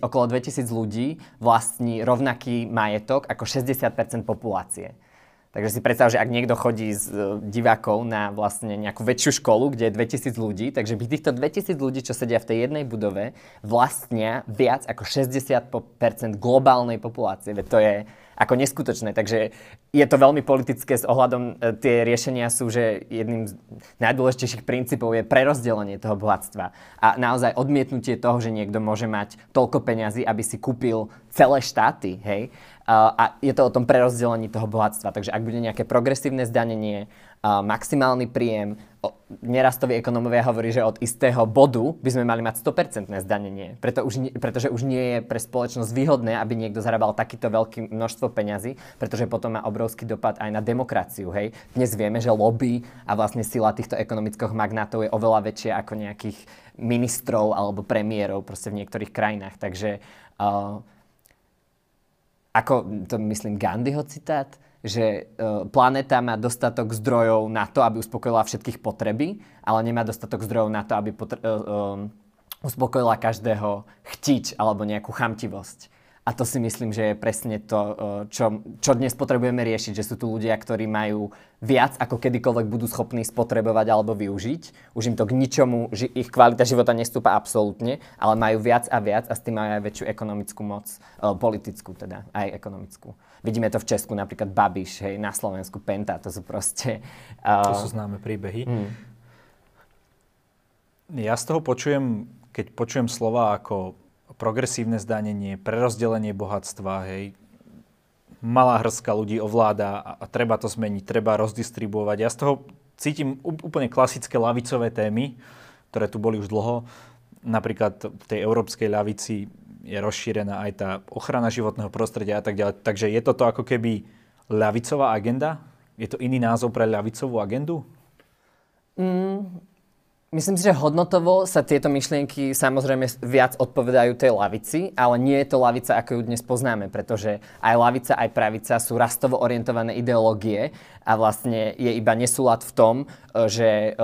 okolo 2000 ľudí vlastní rovnaký majetok ako 60% populácie. Takže si predstav, že ak niekto chodí s e, divákov na vlastne nejakú väčšiu školu, kde je 2000 ľudí, takže by týchto 2000 ľudí, čo sedia v tej jednej budove, vlastnia viac ako 60% globálnej populácie. Veď to je ako neskutočné. Takže je to veľmi politické s ohľadom, e, tie riešenia sú, že jedným z najdôležitejších princípov je prerozdelenie toho bohatstva. A naozaj odmietnutie toho, že niekto môže mať toľko peňazí, aby si kúpil celé štáty, hej, a je to o tom prerozdelení toho bohatstva. Takže ak bude nejaké progresívne zdanenie, maximálny príjem, nerastoví ekonomovia hovorí, že od istého bodu by sme mali mať 100% zdanenie, Preto už, pretože už nie je pre spoločnosť výhodné, aby niekto zarábal takýto veľké množstvo peňazí, pretože potom má obrovský dopad aj na demokraciu. Hej? Dnes vieme, že lobby a vlastne sila týchto ekonomických magnátov je oveľa väčšia ako nejakých ministrov alebo premiérov proste v niektorých krajinách. Takže uh, ako to myslím Gandhiho citát, že uh, planéta má dostatok zdrojov na to, aby uspokojila všetkých potreby, ale nemá dostatok zdrojov na to, aby potr- uh, um, uspokojila každého chtiť alebo nejakú chamtivosť. A to si myslím, že je presne to, e, čo, čo dnes potrebujeme riešiť, že sú tu ľudia, ktorí majú viac, ako kedykoľvek budú schopní spotrebovať alebo využiť. Už im to k ničomu, ich kvalita života nestúpa absolútne, ale majú viac a viac a s tým majú aj väčšiu ekonomickú moc, e, politickú teda, aj ekonomickú. Vidíme to v Česku, napríklad Babiš, hej, na Slovensku Penta, to sú proste... Uh... To sú známe príbehy. Hmm. Ja z toho počujem, keď počujem slova ako progresívne zdanenie, prerozdelenie bohatstva, hej, malá hrstka ľudí ovláda a, a treba to zmeniť, treba rozdistribuovať. Ja z toho cítim úplne klasické lavicové témy, ktoré tu boli už dlho. Napríklad v tej európskej ľavici je rozšírená aj tá ochrana životného prostredia a tak ďalej. Takže je toto ako keby ľavicová agenda? Je to iný názov pre ľavicovú agendu? Mm, Myslím si, že hodnotovo sa tieto myšlienky samozrejme viac odpovedajú tej lavici, ale nie je to lavica, ako ju dnes poznáme, pretože aj lavica, aj pravica sú rastovo orientované ideológie a vlastne je iba nesúlad v tom, e, že e,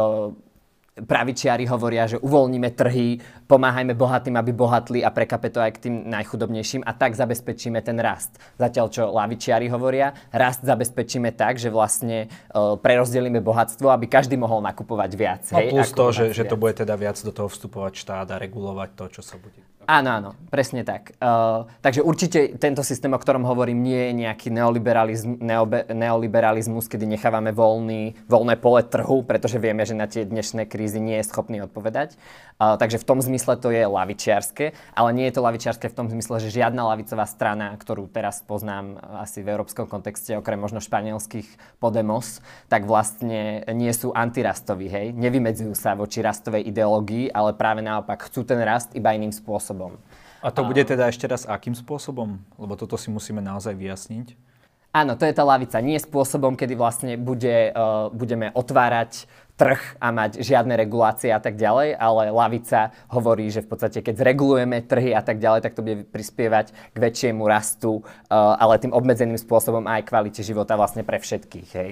pravičiari hovoria, že uvoľníme trhy, pomáhajme bohatým, aby bohatli a prekape to aj k tým najchudobnejším a tak zabezpečíme ten rast. Zatiaľ, čo lavičiari hovoria, rast zabezpečíme tak, že vlastne uh, prerozdelíme bohatstvo, aby každý mohol nakupovať viac. No hej, plus to, že, že to bude teda viac do toho vstupovať štát a regulovať to, čo sa bude. Áno, áno, presne tak. Uh, takže určite tento systém, o ktorom hovorím, nie je nejaký neoliberalizm, neobe, neoliberalizmus, kedy nechávame voľný, voľné pole trhu, pretože vieme, že na tie dnešné krízy nie je schopný odpovedať. Uh, takže v tom zmysle to je lavičiarske, ale nie je to lavičiarske v tom zmysle, že žiadna lavicová strana, ktorú teraz poznám asi v európskom kontexte, okrem možno španielských Podemos, tak vlastne nie sú antirastoví, hej? Nevymedzujú sa voči rastovej ideológii, ale práve naopak chcú ten rast iba iným spôsobom spôsobom. A to bude teda ešte raz akým spôsobom? Lebo toto si musíme naozaj vyjasniť. Áno, to je tá lavica. Nie spôsobom, kedy vlastne bude, uh, budeme otvárať trh a mať žiadne regulácie a tak ďalej, ale lavica hovorí, že v podstate keď zregulujeme trhy a tak ďalej, tak to bude prispievať k väčšiemu rastu, uh, ale tým obmedzeným spôsobom aj kvalite života vlastne pre všetkých. Hej.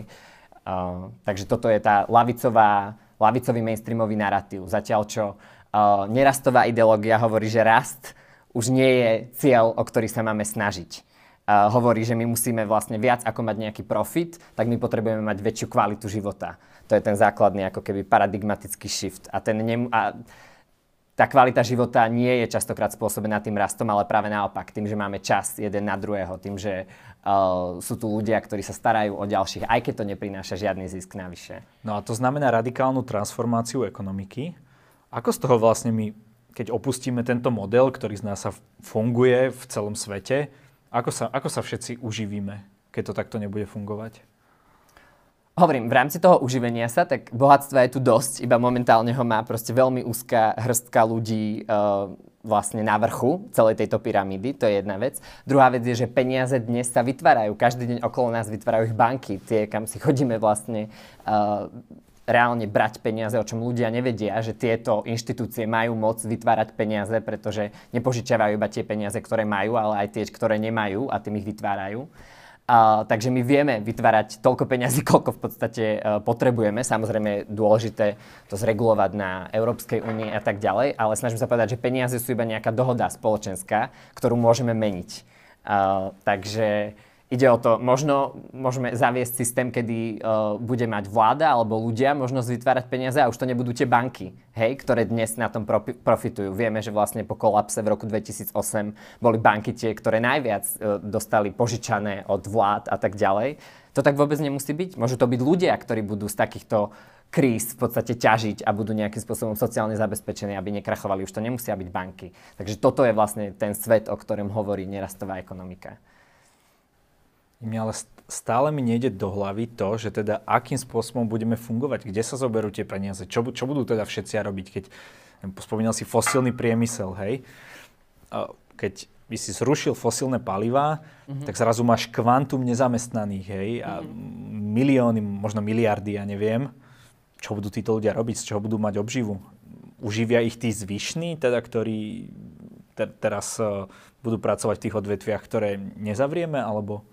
Uh, takže toto je tá lavicová, lavicový mainstreamový narratív. Zatiaľ čo uh, nerastová ideológia hovorí, že rast už nie je cieľ, o ktorý sa máme snažiť. Hovorí, že my musíme vlastne viac ako mať nejaký profit, tak my potrebujeme mať väčšiu kvalitu života. To je ten základný ako keby paradigmatický shift. A, ten nem- a tá kvalita života nie je častokrát spôsobená tým rastom, ale práve naopak, tým, že máme čas jeden na druhého, tým, že uh, sú tu ľudia, ktorí sa starajú o ďalších, aj keď to neprináša žiadny zisk navyše. No a to znamená radikálnu transformáciu ekonomiky. Ako z toho vlastne my, keď opustíme tento model, ktorý z nás funguje v celom svete, ako sa, ako sa všetci uživíme, keď to takto nebude fungovať? Hovorím, v rámci toho uživenia sa, tak bohatstva je tu dosť, iba momentálne ho má proste veľmi úzka hrstka ľudí uh, vlastne na vrchu celej tejto pyramídy, to je jedna vec. Druhá vec je, že peniaze dnes sa vytvárajú, každý deň okolo nás vytvárajú ich banky, tie, kam si chodíme vlastne uh, reálne brať peniaze, o čom ľudia nevedia, že tieto inštitúcie majú moc vytvárať peniaze, pretože nepožičiavajú iba tie peniaze, ktoré majú, ale aj tie, ktoré nemajú a tým ich vytvárajú. Uh, takže my vieme vytvárať toľko peňazí, [laughs] koľko v podstate uh, potrebujeme. Samozrejme je dôležité to zregulovať na Európskej únii a tak ďalej, ale snažím sa povedať, že peniaze sú iba nejaká dohoda spoločenská, ktorú môžeme meniť. Uh, takže Ide o to, možno môžeme zaviesť systém, kedy uh, bude mať vláda alebo ľudia možnosť vytvárať peniaze a už to nebudú tie banky, hej, ktoré dnes na tom profi- profitujú. Vieme, že vlastne po kolapse v roku 2008 boli banky tie, ktoré najviac uh, dostali požičané od vlád a tak ďalej. To tak vôbec nemusí byť. Môžu to byť ľudia, ktorí budú z takýchto kríz v podstate ťažiť a budú nejakým spôsobom sociálne zabezpečení, aby nekrachovali. Už to nemusia byť banky. Takže toto je vlastne ten svet, o ktorom hovorí nerastová ekonomika. Mňa ale stále mi nejde do hlavy to, že teda akým spôsobom budeme fungovať, kde sa zoberú tie peniaze, čo, čo budú teda všetci robiť, keď spomínal si fosílny priemysel, hej. Keď by si zrušil fosílne palivá, mm-hmm. tak zrazu máš kvantum nezamestnaných, hej, a mm-hmm. milióny, možno miliardy, ja neviem, čo budú títo ľudia robiť, z čoho budú mať obživu. Uživia ich tí zvyšní, teda, ktorí te- teraz uh, budú pracovať v tých odvetviach, ktoré nezavrieme, alebo...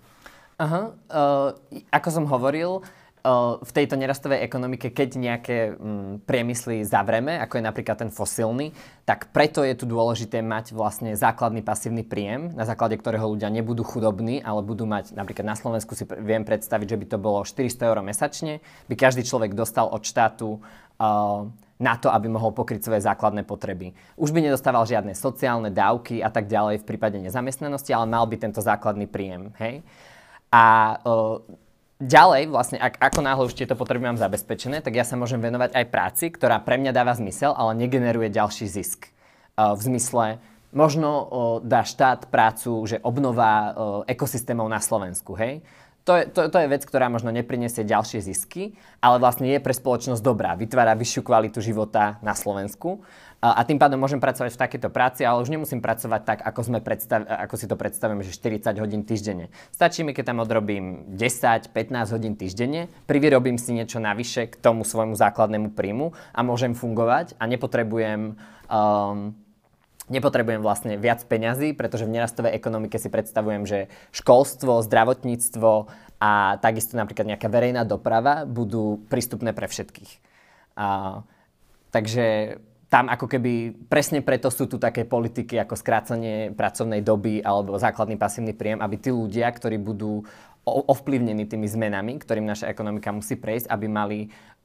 Aha, uh, ako som hovoril, uh, v tejto nerastovej ekonomike, keď nejaké um, priemysly zavreme, ako je napríklad ten fosílny, tak preto je tu dôležité mať vlastne základný pasívny príjem, na základe ktorého ľudia nebudú chudobní, ale budú mať, napríklad na Slovensku si viem predstaviť, že by to bolo 400 eur mesačne, by každý človek dostal od štátu uh, na to, aby mohol pokryť svoje základné potreby. Už by nedostával žiadne sociálne dávky a tak ďalej v prípade nezamestnanosti, ale mal by tento základný príjem. Hej? A ďalej, vlastne, ak, ako náhle už tieto potreby mám zabezpečené, tak ja sa môžem venovať aj práci, ktorá pre mňa dáva zmysel, ale negeneruje ďalší zisk. V zmysle, možno dá štát prácu, že obnova ekosystémov na Slovensku, hej? To je, to, to je vec, ktorá možno neprinesie ďalšie zisky, ale vlastne je pre spoločnosť dobrá, vytvára vyššiu kvalitu života na Slovensku a tým pádom môžem pracovať v takejto práci, ale už nemusím pracovať tak, ako, sme predstav- ako si to predstavím, že 40 hodín týždenne. Stačí mi, keď tam odrobím 10-15 hodín týždenne, privyrobím si niečo navyše k tomu svojmu základnému príjmu a môžem fungovať a nepotrebujem um, nepotrebujem vlastne viac peňazí, pretože v nerastovej ekonomike si predstavujem, že školstvo, zdravotníctvo a takisto napríklad nejaká verejná doprava budú prístupné pre všetkých. Uh, takže tam ako keby presne preto sú tu také politiky ako skrácanie pracovnej doby alebo základný pasívny príjem, aby tí ľudia, ktorí budú ovplyvnení tými zmenami, ktorým naša ekonomika musí prejsť, aby mali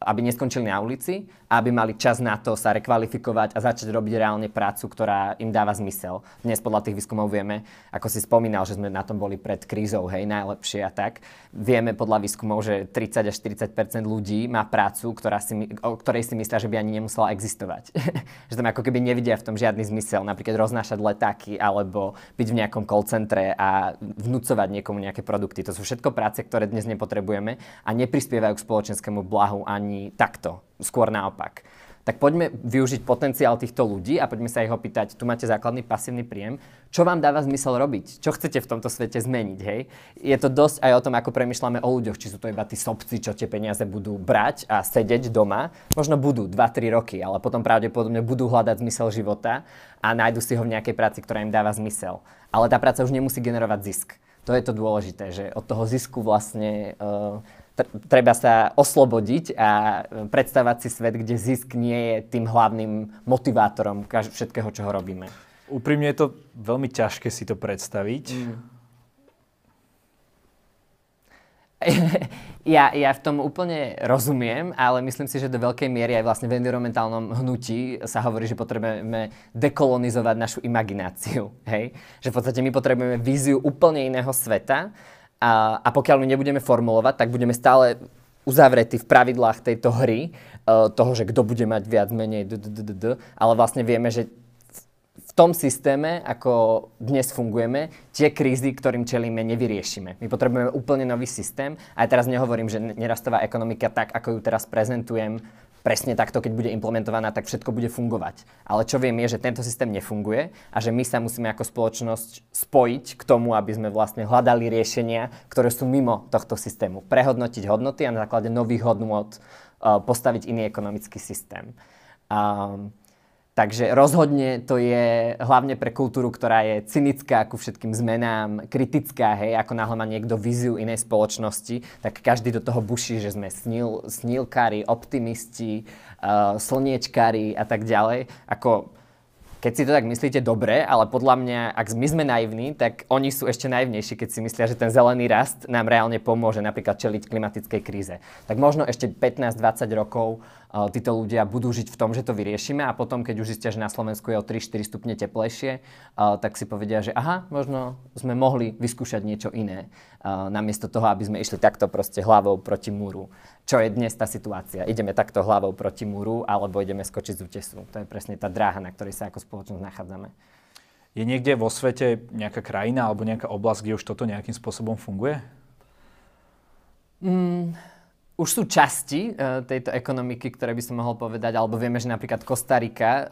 aby neskončili na ulici a aby mali čas na to sa rekvalifikovať a začať robiť reálne prácu, ktorá im dáva zmysel. Dnes podľa tých výskumov vieme, ako si spomínal, že sme na tom boli pred krízou, hej, najlepšie a tak. Vieme podľa výskumov, že 30 až 40% ľudí má prácu, ktorá si, o ktorej si myslia, že by ani nemusela existovať. [laughs] že tam ako keby nevidia v tom žiadny zmysel, napríklad roznášať letáky alebo byť v nejakom call centre a vnúcovať niekomu nejaké produkty. To sú všetko práce, ktoré dnes nepotrebujeme a neprispievajú k spoločenskému blahu ani ani takto, skôr naopak. Tak poďme využiť potenciál týchto ľudí a poďme sa ich opýtať, tu máte základný pasívny príjem, čo vám dáva zmysel robiť? Čo chcete v tomto svete zmeniť, hej? Je to dosť aj o tom, ako premyšľame o ľuďoch, či sú to iba tí sobci, čo tie peniaze budú brať a sedieť doma. Možno budú 2-3 roky, ale potom pravdepodobne budú hľadať zmysel života a nájdu si ho v nejakej práci, ktorá im dáva zmysel. Ale tá práca už nemusí generovať zisk. To je to dôležité, že od toho zisku vlastne uh, treba sa oslobodiť a predstavať si svet, kde zisk nie je tým hlavným motivátorom všetkého, čo ho robíme. Úprimne je to veľmi ťažké si to predstaviť. Mm. [laughs] Ja, ja v tom úplne rozumiem, ale myslím si, že do veľkej miery aj vlastne v environmentálnom hnutí sa hovorí, že potrebujeme dekolonizovať našu imagináciu. Hej? Že v podstate my potrebujeme víziu úplne iného sveta, a, a pokiaľ ju nebudeme formulovať, tak budeme stále uzavretí v pravidlách tejto hry, uh, toho, že kto bude mať viac, menej, d, d, d, d, ale vlastne vieme, že v tom systéme, ako dnes fungujeme, tie krízy, ktorým čelíme, nevyriešime. My potrebujeme úplne nový systém. A ja teraz nehovorím, že nerastová ekonomika tak, ako ju teraz prezentujem, presne takto, keď bude implementovaná, tak všetko bude fungovať. Ale čo viem je, že tento systém nefunguje a že my sa musíme ako spoločnosť spojiť k tomu, aby sme vlastne hľadali riešenia, ktoré sú mimo tohto systému. Prehodnotiť hodnoty a na základe nových hodnot uh, postaviť iný ekonomický systém. Um, Takže rozhodne to je hlavne pre kultúru, ktorá je cynická ku všetkým zmenám, kritická, hej, ako náhle má niekto víziu inej spoločnosti, tak každý do toho buší, že sme snil, snilkári, optimisti, uh, slniečkári a tak ďalej. Ako keď si to tak myslíte dobre, ale podľa mňa, ak my sme naivní, tak oni sú ešte naivnejší, keď si myslia, že ten zelený rast nám reálne pomôže napríklad čeliť klimatickej kríze. Tak možno ešte 15-20 rokov títo ľudia budú žiť v tom, že to vyriešime a potom, keď už zistia, že na Slovensku je o 3-4 stupne teplejšie, tak si povedia, že aha, možno sme mohli vyskúšať niečo iné, namiesto toho, aby sme išli takto proste hlavou proti múru čo je dnes tá situácia. Ideme takto hlavou proti múru, alebo ideme skočiť z útesu. To je presne tá dráha, na ktorej sa ako spoločnosť nachádzame. Je niekde vo svete nejaká krajina alebo nejaká oblasť, kde už toto nejakým spôsobom funguje? Mm, už sú časti uh, tejto ekonomiky, ktoré by som mohol povedať, alebo vieme, že napríklad Kostarika uh,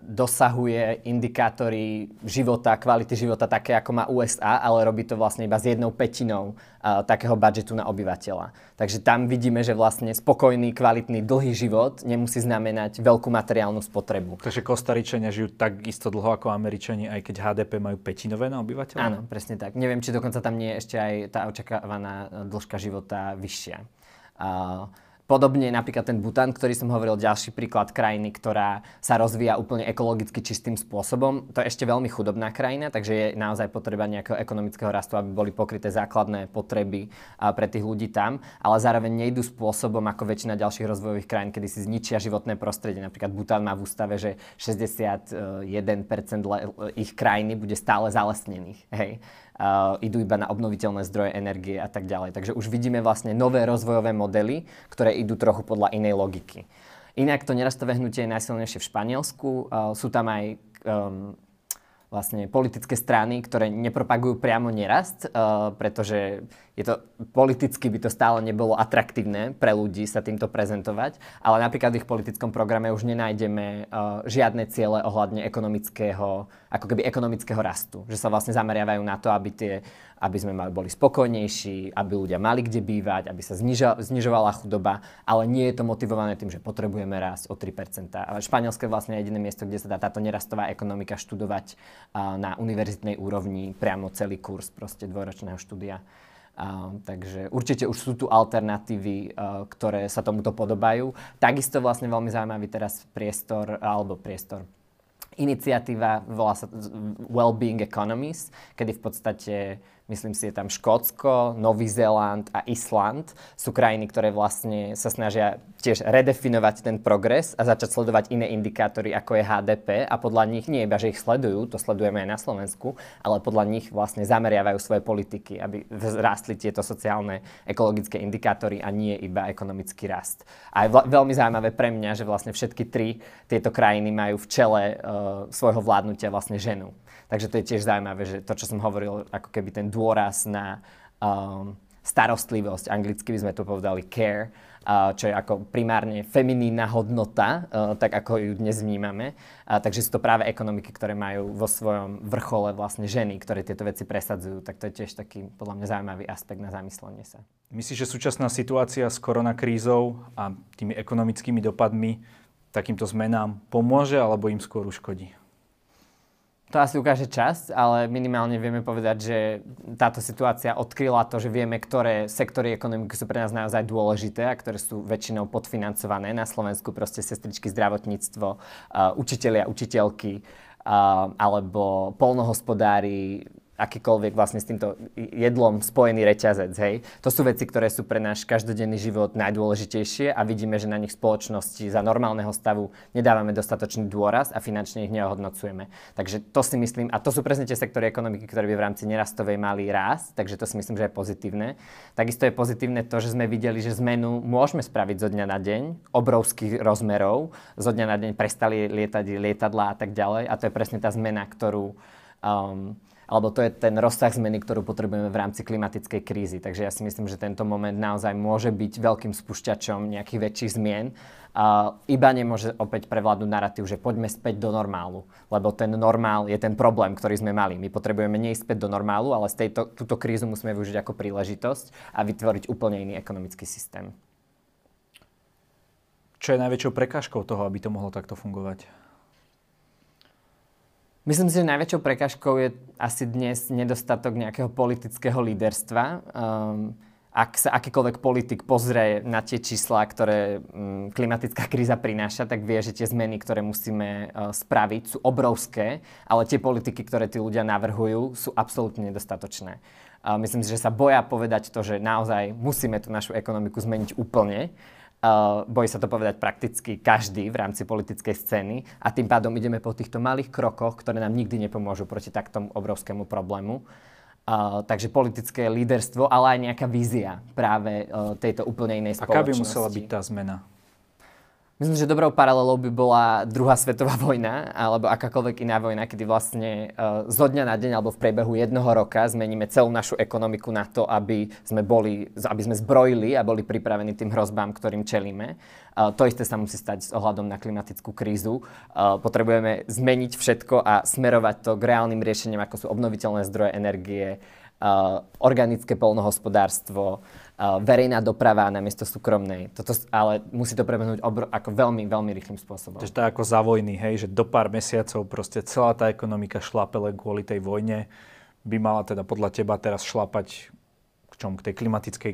dosahuje indikátory života, kvality života také, ako má USA, ale robí to vlastne iba s jednou petinou uh, takého budžetu na obyvateľa. Takže tam vidíme, že vlastne spokojný, kvalitný, dlhý život nemusí znamenať veľkú materiálnu spotrebu. Takže Kostaričania žijú tak isto dlho ako Američani, aj keď HDP majú petinové na obyvateľa? Áno, presne tak. Neviem, či dokonca tam nie je ešte aj tá očakávaná dĺžka života vyššia. Podobne napríklad ten Butan, ktorý som hovoril, ďalší príklad krajiny, ktorá sa rozvíja úplne ekologicky čistým spôsobom. To je ešte veľmi chudobná krajina, takže je naozaj potreba nejakého ekonomického rastu, aby boli pokryté základné potreby pre tých ľudí tam, ale zároveň nejdu spôsobom ako väčšina ďalších rozvojových krajín, kedy si zničia životné prostredie. Napríklad Butan má v ústave, že 61% ich krajiny bude stále zalesnených. Hej idú iba na obnoviteľné zdroje energie a tak ďalej. Takže už vidíme vlastne nové rozvojové modely, ktoré idú trochu podľa inej logiky. Inak to nerastové hnutie je najsilnejšie v Španielsku. Uh, sú tam aj um, vlastne politické strany, ktoré nepropagujú priamo nerast, uh, pretože je to, politicky by to stále nebolo atraktívne pre ľudí sa týmto prezentovať, ale napríklad v ich politickom programe už nenájdeme uh, žiadne ciele ohľadne ekonomického, ako keby ekonomického rastu. Že sa vlastne zameriavajú na to, aby tie aby sme boli spokojnejší, aby ľudia mali kde bývať, aby sa znižo, znižovala chudoba, ale nie je to motivované tým, že potrebujeme rásť o 3%. Ale Španielské je vlastne jediné miesto, kde sa dá táto nerastová ekonomika študovať na univerzitnej úrovni, priamo celý kurz proste dvojročného štúdia. Takže určite už sú tu alternatívy, uh, ktoré sa tomuto podobajú. Takisto vlastne veľmi zaujímavý teraz priestor, alebo priestor, iniciatíva, volá sa Wellbeing Economies, kedy v podstate Myslím si, je tam Škótsko, Nový Zéland a Island. Sú krajiny, ktoré vlastne sa snažia tiež redefinovať ten progres a začať sledovať iné indikátory, ako je HDP a podľa nich nie iba, že ich sledujú, to sledujeme aj na Slovensku, ale podľa nich vlastne zameriavajú svoje politiky, aby vzrástli tieto sociálne ekologické indikátory a nie iba ekonomický rast. A je veľmi zaujímavé pre mňa, že vlastne všetky tri tieto krajiny majú v čele uh, svojho vládnutia vlastne ženu. Takže to je tiež zaujímavé, že to, čo som hovoril, ako keby ten dôraz na um, starostlivosť, anglicky by sme to povedali care, uh, čo je ako primárne feminína hodnota, uh, tak ako ju dnes vnímame. Uh, takže sú to práve ekonomiky, ktoré majú vo svojom vrchole vlastne ženy, ktoré tieto veci presadzujú. Tak to je tiež taký podľa mňa zaujímavý aspekt na zamyslenie sa. Myslíš, že súčasná situácia s koronakrízou a tými ekonomickými dopadmi takýmto zmenám pomôže alebo im skôr uškodí? To asi ukáže čas, ale minimálne vieme povedať, že táto situácia odkryla to, že vieme, ktoré sektory ekonomiky sú pre nás naozaj dôležité a ktoré sú väčšinou podfinancované. Na Slovensku proste sestričky, zdravotníctvo, uh, učitelia, učiteľky uh, alebo polnohospodári, akýkoľvek vlastne s týmto jedlom spojený reťazec. Hej. To sú veci, ktoré sú pre náš každodenný život najdôležitejšie a vidíme, že na nich spoločnosti za normálneho stavu nedávame dostatočný dôraz a finančne ich neohodnocujeme. Takže to si myslím, a to sú presne tie sektory ekonomiky, ktoré by v rámci nerastovej mali rásť, takže to si myslím, že je pozitívne. Takisto je pozitívne to, že sme videli, že zmenu môžeme spraviť zo dňa na deň, obrovských rozmerov, zo dňa na deň prestali lietať lietadlá a tak ďalej a to je presne tá zmena, ktorú um, alebo to je ten rozsah zmeny, ktorú potrebujeme v rámci klimatickej krízy. Takže ja si myslím, že tento moment naozaj môže byť veľkým spúšťačom nejakých väčších zmien. Uh, iba nemôže opäť prevládnuť narratív, že poďme späť do normálu, lebo ten normál je ten problém, ktorý sme mali. My potrebujeme neísť späť do normálu, ale z tejto, túto krízu musíme využiť ako príležitosť a vytvoriť úplne iný ekonomický systém. Čo je najväčšou prekážkou toho, aby to mohlo takto fungovať? Myslím si, že najväčšou prekažkou je asi dnes nedostatok nejakého politického líderstva. Um, ak sa akýkoľvek politik pozrie na tie čísla, ktoré um, klimatická kríza prináša, tak vie, že tie zmeny, ktoré musíme uh, spraviť, sú obrovské, ale tie politiky, ktoré tí ľudia navrhujú, sú absolútne nedostatočné. Uh, myslím si, že sa boja povedať to, že naozaj musíme tú našu ekonomiku zmeniť úplne bojí sa to povedať prakticky každý v rámci politickej scény a tým pádom ideme po týchto malých krokoch, ktoré nám nikdy nepomôžu proti takto obrovskému problému. Uh, takže politické líderstvo, ale aj nejaká vízia práve uh, tejto úplne inej spoločnosti. Aká by musela byť tá zmena? Myslím, že dobrou paralelou by bola druhá svetová [laughs] vojna alebo akákoľvek iná vojna, kedy vlastne uh, zo dňa na deň alebo v priebehu jednoho roka zmeníme celú našu ekonomiku na to, aby sme, boli, aby sme zbrojili a boli pripravení tým hrozbám, ktorým čelíme. Uh, to isté sa musí stať s ohľadom na klimatickú krízu. Uh, potrebujeme zmeniť všetko a smerovať to k reálnym riešeniam, ako sú obnoviteľné zdroje energie, organické polnohospodárstvo, verejná doprava na miesto súkromnej. Toto, ale musí to prebehnúť obro, ako veľmi, veľmi rýchlým spôsobom. Takže to je ako za vojny, hej, že do pár mesiacov proste celá tá ekonomika šlapele kvôli tej vojne by mala teda podľa teba teraz šlapať k čom? K tej klimatickej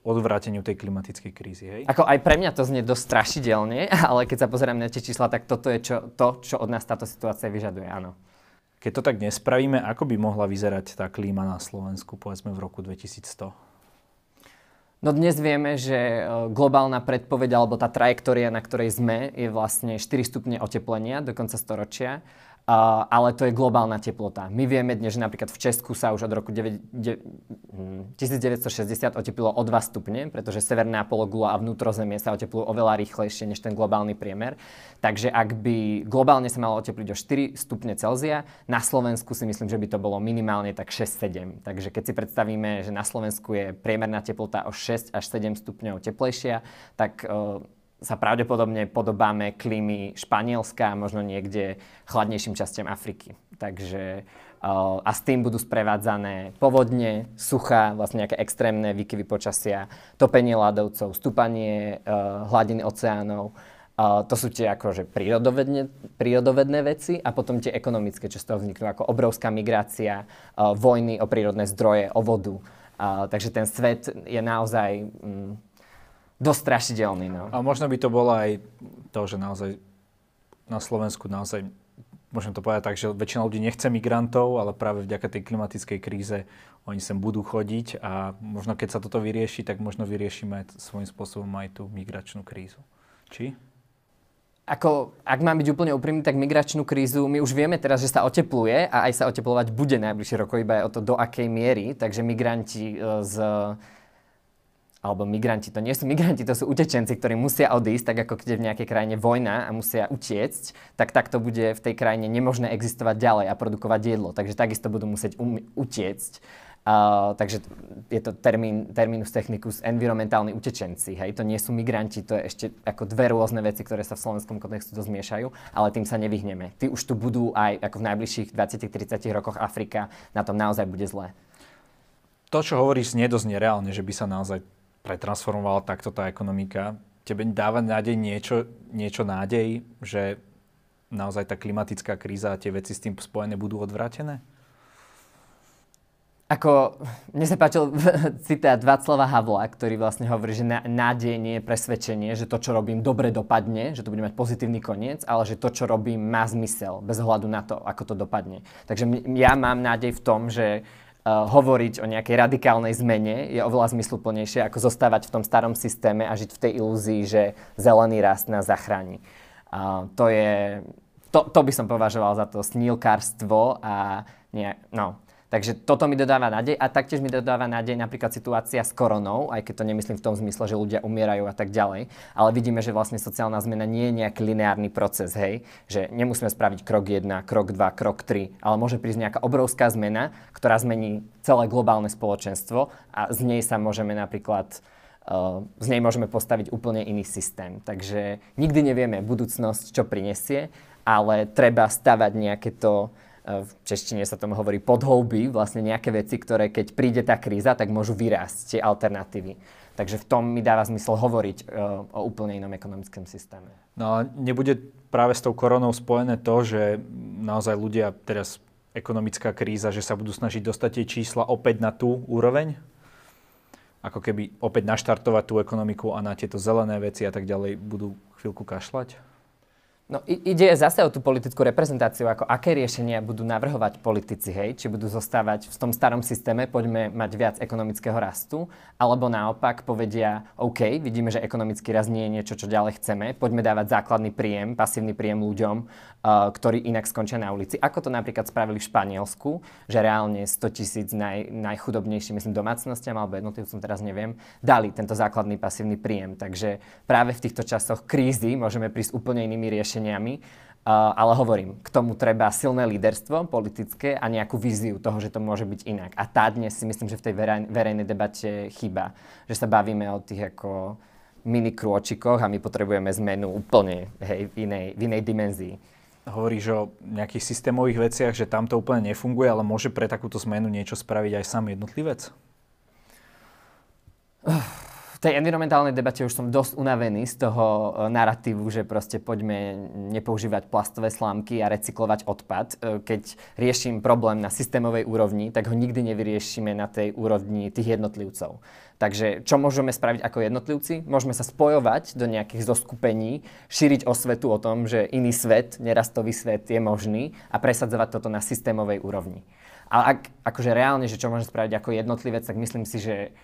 odvráteniu tej klimatickej krízy, hej? Ako aj pre mňa to znie dosť strašidelne, [laughs] ale keď sa pozerám na tie čísla, tak toto je čo, to, čo od nás táto situácia vyžaduje, áno. Keď to tak nespravíme, ako by mohla vyzerať tá klíma na Slovensku, povedzme v roku 2100? No dnes vieme, že e, globálna predpoveď alebo tá trajektória, na ktorej sme, je vlastne 4 stupne oteplenia do konca storočia. Ale to je globálna teplota. My vieme dnes, že napríklad v Česku sa už od roku 9, 9, 1960 oteplilo o 2 stupne, pretože severná pologula a vnútrozemie sa oteplujú oveľa rýchlejšie než ten globálny priemer. Takže ak by globálne sa malo otepliť o 4 stupne Celzia, na Slovensku si myslím, že by to bolo minimálne tak 6-7. Takže keď si predstavíme, že na Slovensku je priemerná teplota o 6 až 7 stupňov teplejšia, tak uh, sa pravdepodobne podobáme klímy Španielska a možno niekde chladnejším častiam Afriky. Takže uh, a s tým budú sprevádzané povodne, sucha, vlastne nejaké extrémne výkyvy počasia, topenie ľadovcov, stúpanie uh, hladiny oceánov. Uh, to sú tie akože prírodovedne, prírodovedné veci a potom tie ekonomické, čo z toho vzniknú, ako obrovská migrácia, vojny o prírodné zdroje, o vodu, takže ten svet je naozaj um, dosť strašidelný. No. A možno by to bolo aj to, že naozaj na Slovensku naozaj môžem to povedať tak, že väčšina ľudí nechce migrantov, ale práve vďaka tej klimatickej kríze oni sem budú chodiť a možno keď sa toto vyrieši, tak možno vyriešime svojím spôsobom aj tú migračnú krízu. Či? Ako, ak mám byť úplne úprimný, tak migračnú krízu, my už vieme teraz, že sa otepluje a aj sa oteplovať bude najbližšie roko, iba o to do akej miery, takže migranti e, z alebo migranti, to nie sú migranti, to sú utečenci, ktorí musia odísť, tak ako keď je v nejakej krajine vojna a musia utiecť, tak takto bude v tej krajine nemožné existovať ďalej a produkovať jedlo. Takže takisto budú musieť um- utiecť. Uh, takže je to termín, terminus technicus environmentálni utečenci. Hej? To nie sú migranti, to je ešte ako dve rôzne veci, ktoré sa v slovenskom kontextu zmiešajú, ale tým sa nevyhneme. Tí už tu budú aj ako v najbližších 20-30 rokoch Afrika, na tom naozaj bude zle. To, čo hovoríš, nedoznie reálne, že by sa naozaj pretransformovala takto tá ekonomika. Tebe dáva nádej niečo, niečo nádej, že naozaj tá klimatická kríza a tie veci s tým spojené budú odvrátené? Ako, mne sa páčil [laughs] citát Václava Havla, ktorý vlastne hovorí, že nádej nie je presvedčenie, že to, čo robím, dobre dopadne, že to bude mať pozitívny koniec, ale že to, čo robím, má zmysel, bez ohľadu na to, ako to dopadne. Takže ja mám nádej v tom, že hovoriť o nejakej radikálnej zmene je oveľa zmysluplnejšie, ako zostávať v tom starom systéme a žiť v tej ilúzii, že zelený rast nás zachráni. Uh, to je, to, to by som považoval za to snílkarstvo a nie, no, Takže toto mi dodáva nádej a taktiež mi dodáva nádej napríklad situácia s koronou, aj keď to nemyslím v tom zmysle, že ľudia umierajú a tak ďalej, ale vidíme, že vlastne sociálna zmena nie je nejaký lineárny proces, hej, že nemusíme spraviť krok 1, krok 2, krok 3, ale môže prísť nejaká obrovská zmena, ktorá zmení celé globálne spoločenstvo a z nej sa môžeme napríklad Uh, z nej môžeme postaviť úplne iný systém. Takže nikdy nevieme budúcnosť, čo prinesie, ale treba stavať nejaké to v češtine sa tomu hovorí podholby, vlastne nejaké veci, ktoré keď príde tá kríza, tak môžu vyrásť tie alternatívy. Takže v tom mi dáva zmysel hovoriť uh, o úplne inom ekonomickom systéme. No a nebude práve s tou koronou spojené to, že naozaj ľudia teraz ekonomická kríza, že sa budú snažiť dostať tie čísla opäť na tú úroveň? Ako keby opäť naštartovať tú ekonomiku a na tieto zelené veci a tak ďalej budú chvíľku kašľať? No ide zase o tú politickú reprezentáciu, ako aké riešenia budú navrhovať politici, hej? Či budú zostávať v tom starom systéme, poďme mať viac ekonomického rastu, alebo naopak povedia, OK, vidíme, že ekonomický rast nie je niečo, čo ďalej chceme, poďme dávať základný príjem, pasívny príjem ľuďom, uh, ktorí inak skončia na ulici. Ako to napríklad spravili v Španielsku, že reálne 100 tisíc naj, najchudobnejším, myslím, domácnostiam alebo jednotlivcom, teraz neviem, dali tento základný pasívny príjem. Takže práve v týchto časoch krízy môžeme prísť úplne inými riešeniami riešeniami, uh, ale hovorím, k tomu treba silné líderstvo politické a nejakú víziu toho, že to môže byť inak. A tá dnes si myslím, že v tej verej, verejnej debate chýba. Že sa bavíme o tých ako mini krôčikoch a my potrebujeme zmenu úplne hej, v, inej, v inej dimenzii. Hovoríš o nejakých systémových veciach, že tam to úplne nefunguje, ale môže pre takúto zmenu niečo spraviť aj sám jednotlivec? Tej environmentálnej debate už som dosť unavený z toho e, narratívu, že proste poďme nepoužívať plastové slámky a recyklovať odpad. E, keď riešim problém na systémovej úrovni, tak ho nikdy nevyriešime na tej úrovni tých jednotlivcov. Takže čo môžeme spraviť ako jednotlivci? Môžeme sa spojovať do nejakých zoskupení, šíriť osvetu o tom, že iný svet, nerastový svet je možný a presadzovať toto na systémovej úrovni. Ale ak, akože reálne, že čo môžem spraviť ako jednotlivec, tak myslím si, že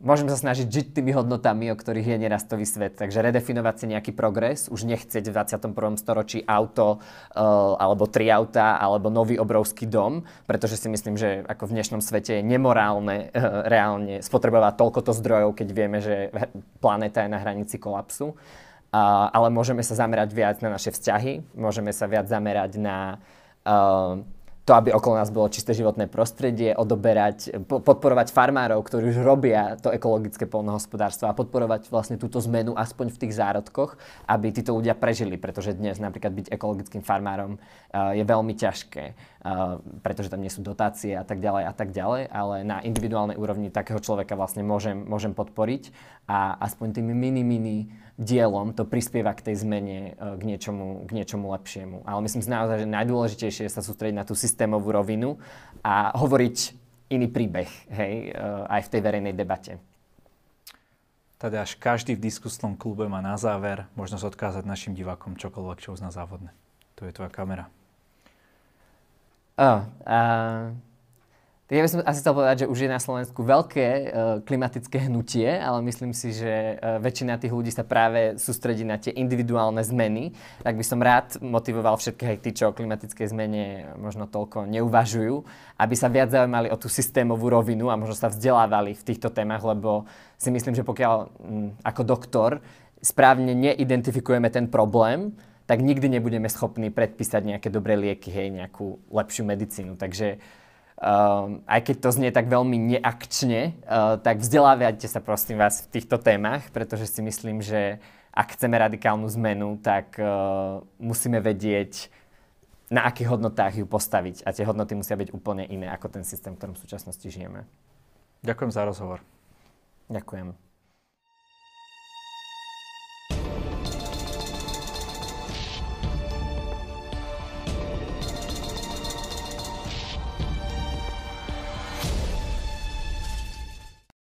Môžeme sa snažiť žiť tými hodnotami, o ktorých je nerastový svet. Takže redefinovať si nejaký progres, už nechceť v 21. storočí auto uh, alebo tri auta alebo nový obrovský dom, pretože si myslím, že ako v dnešnom svete je nemorálne uh, reálne spotrebovať toľkoto zdrojov, keď vieme, že planéta je na hranici kolapsu. Uh, ale môžeme sa zamerať viac na naše vzťahy, môžeme sa viac zamerať na uh, to, aby okolo nás bolo čisté životné prostredie, odoberať, podporovať farmárov, ktorí už robia to ekologické polnohospodárstvo a podporovať vlastne túto zmenu aspoň v tých zárodkoch, aby títo ľudia prežili, pretože dnes napríklad byť ekologickým farmárom uh, je veľmi ťažké, uh, pretože tam nie sú dotácie a tak ďalej a tak ďalej, ale na individuálnej úrovni takého človeka vlastne môžem, môžem podporiť a aspoň tými mini, mini dielom to prispieva k tej zmene, e, k niečomu, k niečomu lepšiemu. Ale myslím si naozaj, že najdôležitejšie je sa sústrediť na tú systémovú rovinu a hovoriť iný príbeh, hej, uh, aj v tej verejnej debate. Teda až každý v diskusnom klube má na záver možnosť odkázať našim divákom čokoľvek, čo uzná závodné. Tu je tvoja kamera. Oh, uh, tak ja by som asi chcel povedať, že už je na Slovensku veľké uh, klimatické hnutie, ale myslím si, že uh, väčšina tých ľudí sa práve sústredí na tie individuálne zmeny. Tak by som rád motivoval všetkých aj tí, čo o klimatickej zmene možno toľko neuvažujú, aby sa viac zaujímali o tú systémovú rovinu a možno sa vzdelávali v týchto témach, lebo si myslím, že pokiaľ m, ako doktor správne neidentifikujeme ten problém, tak nikdy nebudeme schopní predpísať nejaké dobré lieky, hej, nejakú lepšiu medicínu. Takže Um, aj keď to znie tak veľmi neakčne, uh, tak vzdelávajte sa prosím vás v týchto témach, pretože si myslím, že ak chceme radikálnu zmenu, tak uh, musíme vedieť, na akých hodnotách ju postaviť. A tie hodnoty musia byť úplne iné ako ten systém, v ktorom v súčasnosti žijeme. Ďakujem za rozhovor. Ďakujem.